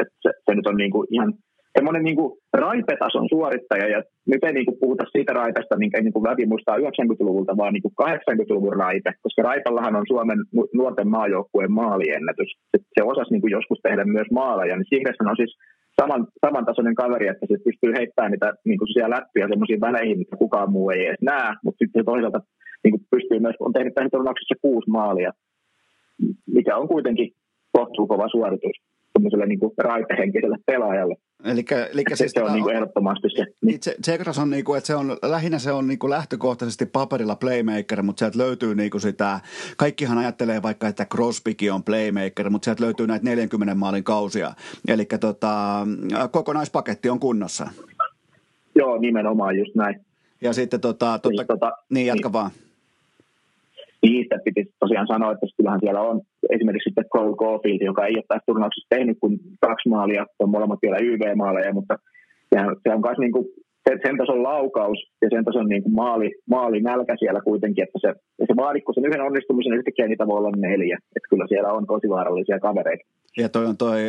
Että se, se nyt on niin ihan semmoinen niin raipetason suorittaja, ja nyt ei niin kuin puhuta siitä raipesta, minkä niin kuin väki muistaa 90-luvulta, vaan niin kuin 80-luvun raipe, koska raipallahan on Suomen nuorten maajoukkueen maaliennätys. Se, osasi niin kuin joskus tehdä myös maaleja, niin Sigresson on siis saman, samantasoinen kaveri, että se pystyy heittämään niitä niin kuin siellä läppiä semmoisiin väleihin, mitä kukaan muu ei edes näe, mutta sitten se toisaalta niin kuin pystyy myös, on tehnyt turnauksessa kuusi maalia, mikä on kuitenkin kohtuu kova suoritus semmoiselle niin raipehenkiselle pelaajalle. Eli, eli se, siis se on niin kuin ehdottomasti se. Niin. Tsegras on, niin kuin, että se on, lähinnä se on niin kuin lähtökohtaisesti paperilla playmaker, mutta sieltä löytyy niin kuin sitä, kaikkihan ajattelee vaikka, että Crosbykin on playmaker, mutta sieltä löytyy näitä 40 maalin kausia. Eli tota, kokonaispaketti on kunnossa. Joo, nimenomaan just näin. Ja sitten tota, totta, niin, tota, niin jatka niin. vaan niistä piti tosiaan sanoa, että kyllähän siellä on esimerkiksi sitten Cole Caulfield, joka ei ole tässä turnauksessa tehnyt kuin kaksi maalia, on molemmat vielä YV-maaleja, mutta se on myös niin kuin sen tason laukaus ja sen tason niin kuin maali, maali nälkä siellä kuitenkin, että se, se vaadikko sen yhden onnistumisen yhtäkkiä niitä voi olla neljä. Että kyllä siellä on tosi vaarallisia kavereita. Ja toi on toi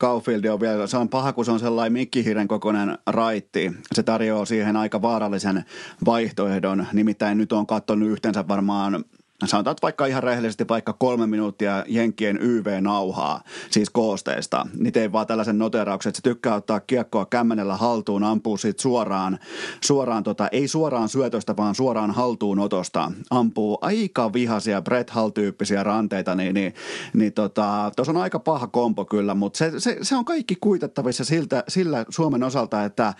Caulfield on vielä, se on paha, kun se on sellainen mikkihiren kokoinen raitti. Se tarjoaa siihen aika vaarallisen vaihtoehdon. Nimittäin nyt on katsonut yhteensä varmaan sanotaan vaikka ihan rehellisesti vaikka kolme minuuttia Jenkkien YV-nauhaa, siis koosteesta, niin tein vaan tällaisen noterauksen, että se tykkää ottaa kiekkoa kämmenellä haltuun, ampuu siitä suoraan, suoraan tota, ei suoraan syötöstä, vaan suoraan haltuunotosta, ampuu aika vihaisia Brett Hall-tyyppisiä ranteita, niin, niin, niin tota, tuossa on aika paha kompo kyllä, mutta se, se, se on kaikki kuitettavissa siltä, sillä Suomen osalta, että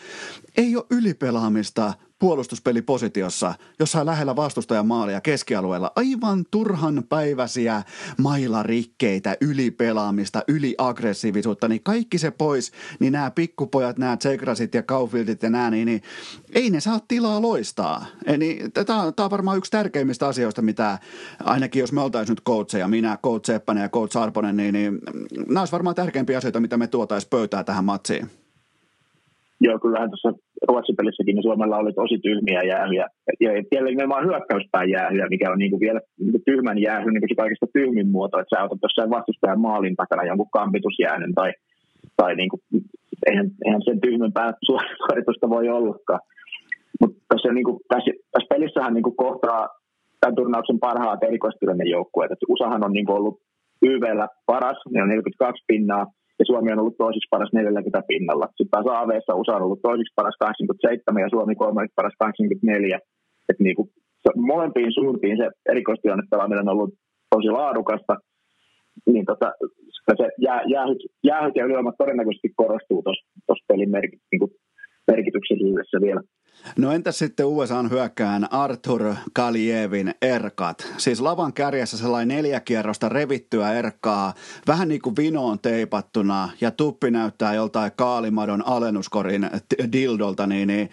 ei ole ylipelaamista, puolustuspelipositiossa, jossain lähellä vastustajan maalia keskialueella. Aivan turhan päiväisiä mailarikkeitä, ylipelaamista, yliaggressiivisuutta, niin kaikki se pois, niin nämä pikkupojat, nämä Tsegrasit ja Kaufieldit ja nämä, niin, niin ei ne saa tilaa loistaa. Eli tämä on varmaan yksi tärkeimmistä asioista, mitä ainakin jos me oltaisiin nyt coacheja, minä, coach Seppänen ja coach Arponen, niin, niin nämä olisi varmaan tärkeimpiä asioita, mitä me tuotaisiin pöytää tähän matsiin. Joo, kyllähän tuossa Ruotsin pelissäkin niin Suomella oli tosi tyhmiä jäähyjä. Ja siellä nimenomaan hyökkäyspään jäähyjä, mikä on niin kuin vielä niin kuin tyhmän jäähy, niin kuin se kaikista tyhmin muoto, että sä otat jossain vastustajan maalin takana jonkun kampitusjäännön tai, tai niin kuin, eihän, eihän sen tyhmempää suoritusta voi ollakaan. Mutta tässä, niin kuin, tässä, tässä pelissähän niin kuin kohtaa tämän turnauksen parhaat erikoistilanne joukkueet. USAhan on niin kuin ollut YVllä paras, ne on 42 pinnaa, ja Suomi on ollut toisiksi paras 40 pinnalla. Sitten taas AV-ssa USA on ollut toisiksi paras 87 ja Suomi kolmanneksi paras 84. Että niin kuin, molempiin suuntiin se erikoistilannepelaaminen on ollut tosi laadukasta, niin tota, se jää, jäähyt, jäähyt ja todennäköisesti korostuu tuossa pelin merkit, niin merkityksellisyydessä vielä. No entäs sitten USAn hyökkään Arthur Kaljevin erkat? Siis lavan kärjessä sellainen neljä kierrosta revittyä erkkaa, vähän niin kuin vinoon teipattuna, ja tuppi näyttää joltain kaalimadon alennuskorin dildolta, niin, niin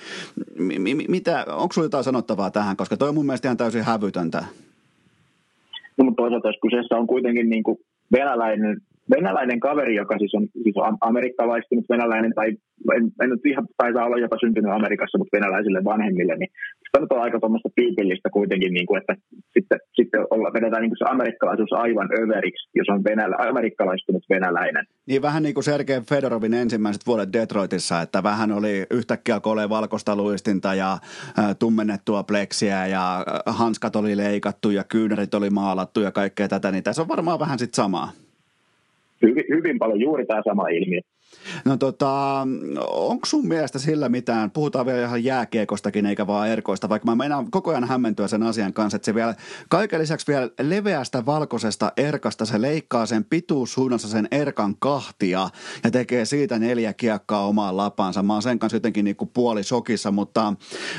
mi, mi, mitä, onko sinulla jotain sanottavaa tähän, koska toi on mun mielestä ihan täysin hävytöntä. No, mutta toisaalta kyseessä on kuitenkin niin kuin venäläinen venäläinen kaveri, joka siis on, siis on amerikkalaistunut venäläinen, tai en, en nyt ihan taitaa olla jopa syntynyt Amerikassa, mutta venäläisille vanhemmille, niin se on aika tuommoista tyypillistä kuitenkin, niin kuin, että sitten, sitten olla, vedetään niin kuin se amerikkalaisuus aivan överiksi, jos on venälä, amerikkalaistunut venäläinen. Niin vähän niin kuin Sergei Fedorovin ensimmäiset vuodet Detroitissa, että vähän oli yhtäkkiä kole valkoista luistinta ja tummennettua pleksiä ja hanskat oli leikattu ja kyynärit oli maalattu ja kaikkea tätä, niin tässä on varmaan vähän sitten samaa hyvin, hyvin paljon juuri tämä sama ilmiö. No tota, onko sun mielestä sillä mitään, puhutaan vielä ihan jääkiekostakin eikä vaan erkoista, vaikka mä meinaan koko ajan hämmentyä sen asian kanssa, että se vielä kaiken lisäksi vielä leveästä valkoisesta erkasta, se leikkaa sen pituussuunnassa sen erkan kahtia ja tekee siitä neljä kiekkaa omaan lapansa. Mä oon sen kanssa jotenkin niin kuin puoli sokissa, mutta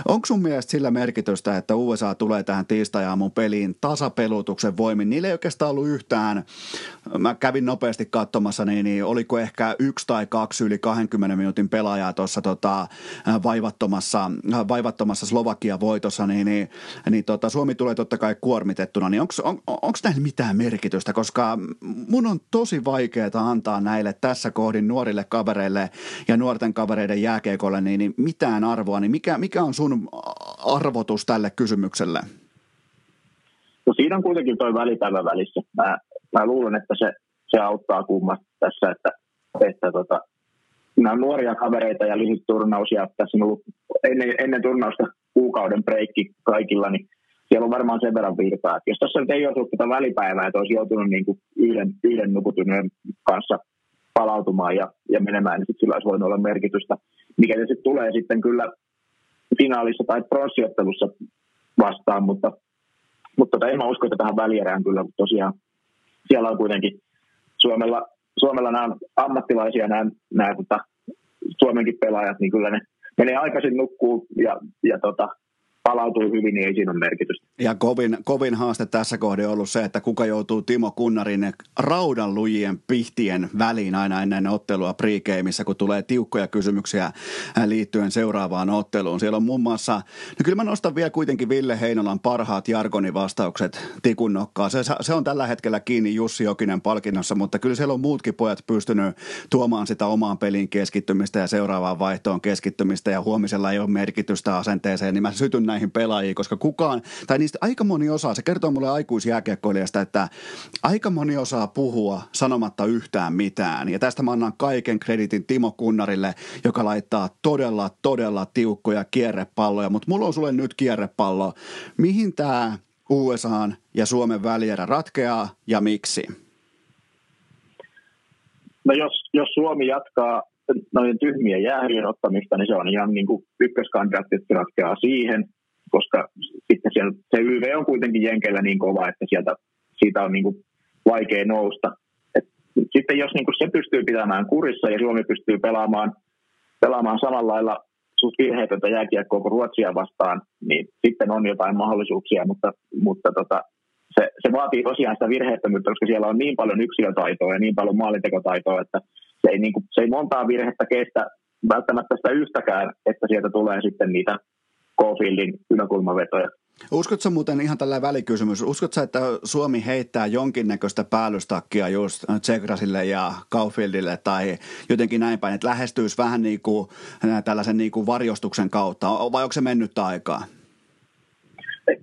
onko sun mielestä sillä merkitystä, että USA tulee tähän tiistajaamun peliin tasapelutuksen voimin? Niillä ei oikeastaan ollut yhtään, mä kävin nopeasti katsomassa, niin, niin oliko ehkä yksi tai kaksi yli 20 minuutin pelaajaa tuossa tota, vaivattomassa, vaivattomassa Slovakia voitossa, niin, niin, niin tota, Suomi tulee totta kai kuormitettuna, niin onko on, onko näillä mitään merkitystä, koska mun on tosi vaikeaa antaa näille tässä kohdin nuorille kavereille ja nuorten kavereiden jääkeikolle niin, niin mitään arvoa, niin mikä, mikä on sun arvotus tälle kysymykselle? No siinä on kuitenkin tuo välipäivä välissä. Mä, mä luulen, että se, se auttaa kummasta tässä, että että tota, nämä on nuoria kavereita ja lyhyt turnaus ja tässä on ollut ennen, ennen turnausta kuukauden breikki kaikilla, niin siellä on varmaan sen verran virtaa. Että jos tässä nyt ei olisi ollut tätä välipäivää, että olisi joutunut niin kuin yhden, yhden nukutuneen kanssa palautumaan ja, ja menemään, niin sillä olisi voinut olla merkitystä. Mikä se sitten tulee sitten kyllä finaalissa tai pronssiottelussa vastaan, mutta, mutta tota, en mä usko, että tähän välierään kyllä, mutta tosiaan siellä on kuitenkin Suomella Suomella nämä ammattilaisia, nämä, nämä tota, Suomenkin pelaajat, niin kyllä ne menee aikaisin nukkuu ja, ja tota, palautuu hyvin, niin ei siinä ole merkitystä. Ja kovin, kovin haaste tässä kohdassa on ollut se, että kuka joutuu Timo Kunnarin raudan lujien pihtien väliin aina ennen ottelua pregameissa, kun tulee tiukkoja kysymyksiä liittyen seuraavaan otteluun. Siellä on muun muassa, no kyllä mä nostan vielä kuitenkin Ville Heinolan parhaat Jargonin vastaukset tikun nokkaan. Se, se on tällä hetkellä kiinni Jussi Jokinen palkinnossa, mutta kyllä siellä on muutkin pojat pystynyt tuomaan sitä omaan peliin keskittymistä ja seuraavaan vaihtoon keskittymistä ja huomisella ei ole merkitystä asenteeseen, niin mä sytyn näihin pelaajiin, koska kukaan, tai niistä aika moni osaa, se kertoo mulle aikuisjääkiekkoilijasta, että aika moni osaa puhua sanomatta yhtään mitään. Ja tästä mä annan kaiken kreditin Timo Kunnarille, joka laittaa todella, todella tiukkoja kierrepalloja. Mutta mulla on sulle nyt kierrepallo. Mihin tämä USAn ja Suomen välierä ratkeaa ja miksi? No jos, jos Suomi jatkaa noiden tyhmien jäähien ottamista, niin se on ihan niin kuin ykköskandidaatti, ratkeaa siihen koska sitten siellä, se YV on kuitenkin Jenkellä niin kova, että sieltä, siitä on niin kuin vaikea nousta. Et sitten jos niin kuin se pystyy pitämään kurissa ja Suomi pystyy pelaamaan, pelaamaan samalla lailla suht virheetöntä jääkiekkoa kuin Ruotsia vastaan, niin sitten on jotain mahdollisuuksia, mutta, mutta tota, se, se vaatii tosiaan sitä virheettömyyttä, koska siellä on niin paljon yksilötaitoa ja niin paljon maalintekotaitoa, että se ei, niin kuin, se ei montaa virhettä kestä välttämättä sitä yhtäkään, että sieltä tulee sitten niitä Cofieldin yläkulmavetoja. Uskotko muuten ihan tällä välikysymys, uskotko että Suomi heittää jonkinnäköistä päällystakkia just Tsekrasille ja Kaufieldille tai jotenkin näin päin, että lähestyisi vähän niin kuin tällaisen niin kuin varjostuksen kautta, vai onko se mennyt aikaa?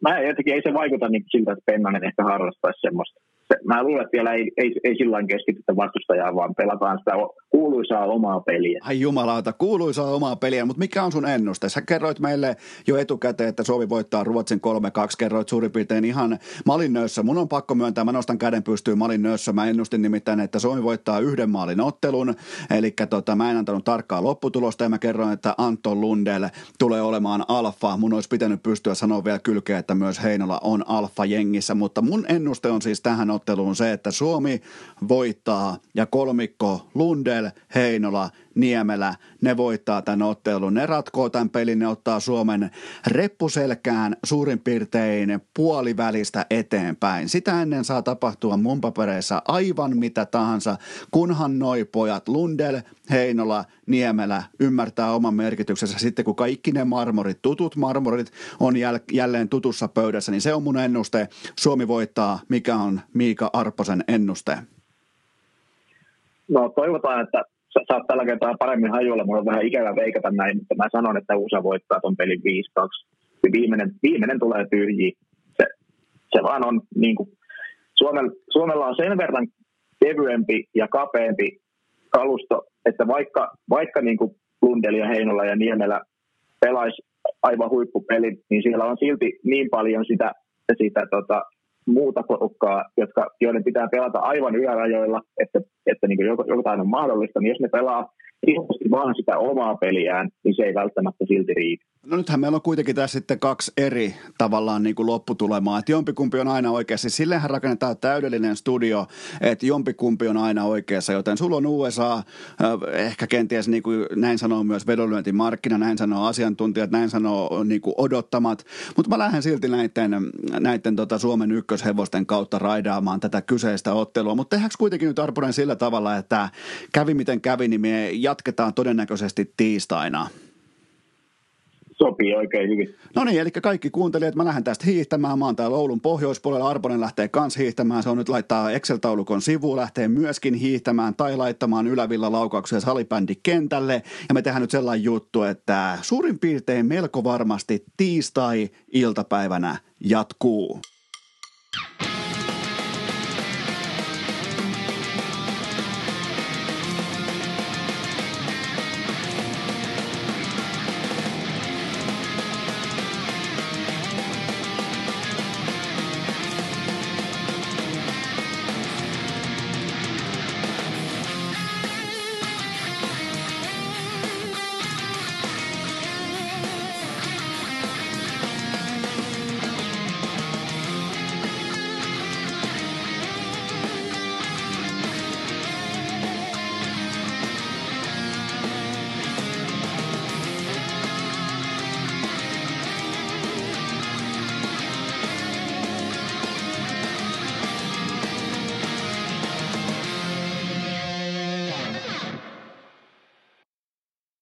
Mä jotenkin ei se vaikuta niin siltä, että Pennanen ehkä harrastaisi semmoista mä luulen, että siellä ei, ei, ei sillä keskitytä vastustajaa, vaan pelataan sitä kuuluisaa omaa peliä. Ai jumalauta, kuuluisaa omaa peliä, mutta mikä on sun ennuste? Sä kerroit meille jo etukäteen, että Suomi voittaa Ruotsin 3-2, kerroit suurin piirtein ihan malinnössä. Mun on pakko myöntää, mä nostan käden pystyyn malinnössä. Mä ennustin nimittäin, että Suomi voittaa yhden maalin ottelun, eli tota, mä en antanut tarkkaa lopputulosta ja mä kerroin, että Anton Lundell tulee olemaan alfa. Mun olisi pitänyt pystyä sanoa vielä kylkeä, että myös Heinola on alfa jengissä, mutta mun ennuste on siis tähän otteluun se, että Suomi voittaa ja kolmikko Lundel, Heinola, Niemelä, ne voittaa tämän ottelun. Ne ratkoo tämän pelin, ne ottaa Suomen reppuselkään suurin piirtein puolivälistä eteenpäin. Sitä ennen saa tapahtua mun papereissa aivan mitä tahansa, kunhan noi pojat Lundel, Heinola, Niemelä ymmärtää oman merkityksensä sitten, kun kaikki ne marmorit, tutut marmorit on jäl- jälleen tutussa pöydässä, niin se on mun ennuste. Suomi voittaa, mikä on Miika Arposen ennuste? No toivotaan, että sä saat tällä kertaa paremmin hajulla. Mulla on vähän ikävä veikata näin, mutta mä sanon, että USA voittaa ton pelin 5-2. Viimeinen, viimeinen tulee tyhjiä. Se, se vaan on niin kuin, Suomella, Suomella on sen verran kevyempi ja kapeampi kalusto, että vaikka, vaikka niin kuin Lundeli ja Heinola ja Niemelä pelaisi aivan huippupeli, niin siellä on silti niin paljon sitä, sitä tota, muuta porukkaa, jotka, joiden pitää pelata aivan ylärajoilla, että, että niin jotain on mahdollista, niin jos ne pelaa isosti vaan sitä omaa peliään, niin se ei välttämättä silti riitä. No nythän meillä on kuitenkin tässä sitten kaksi eri tavallaan niin kuin lopputulemaa, että jompikumpi on aina oikeassa. Siis sillehän rakennetaan täydellinen studio, että jompikumpi on aina oikeassa, joten sulla on USA, äh, ehkä kenties niin kuin näin sanoo myös vedonlyöntimarkkina, näin sanoo asiantuntijat, näin sanoo niin kuin odottamat, mutta mä lähden silti näiden, näiden tota Suomen ykköshevosten kautta raidaamaan tätä kyseistä ottelua, mutta tehdäänkö kuitenkin nyt Arponen sillä tavalla, että kävi miten kävi, niin me jatketaan todennäköisesti tiistaina sopii oikein hyvin. No niin, eli kaikki kuuntelijat, mä lähden tästä hiihtämään. Mä oon täällä Oulun pohjoispuolella. Arponen lähtee kans hiihtämään. Se on nyt laittaa Excel-taulukon sivuun, lähtee myöskin hiihtämään tai laittamaan ylävillä laukauksia salibändi kentälle. Ja me tehdään nyt sellainen juttu, että suurin piirtein melko varmasti tiistai-iltapäivänä jatkuu.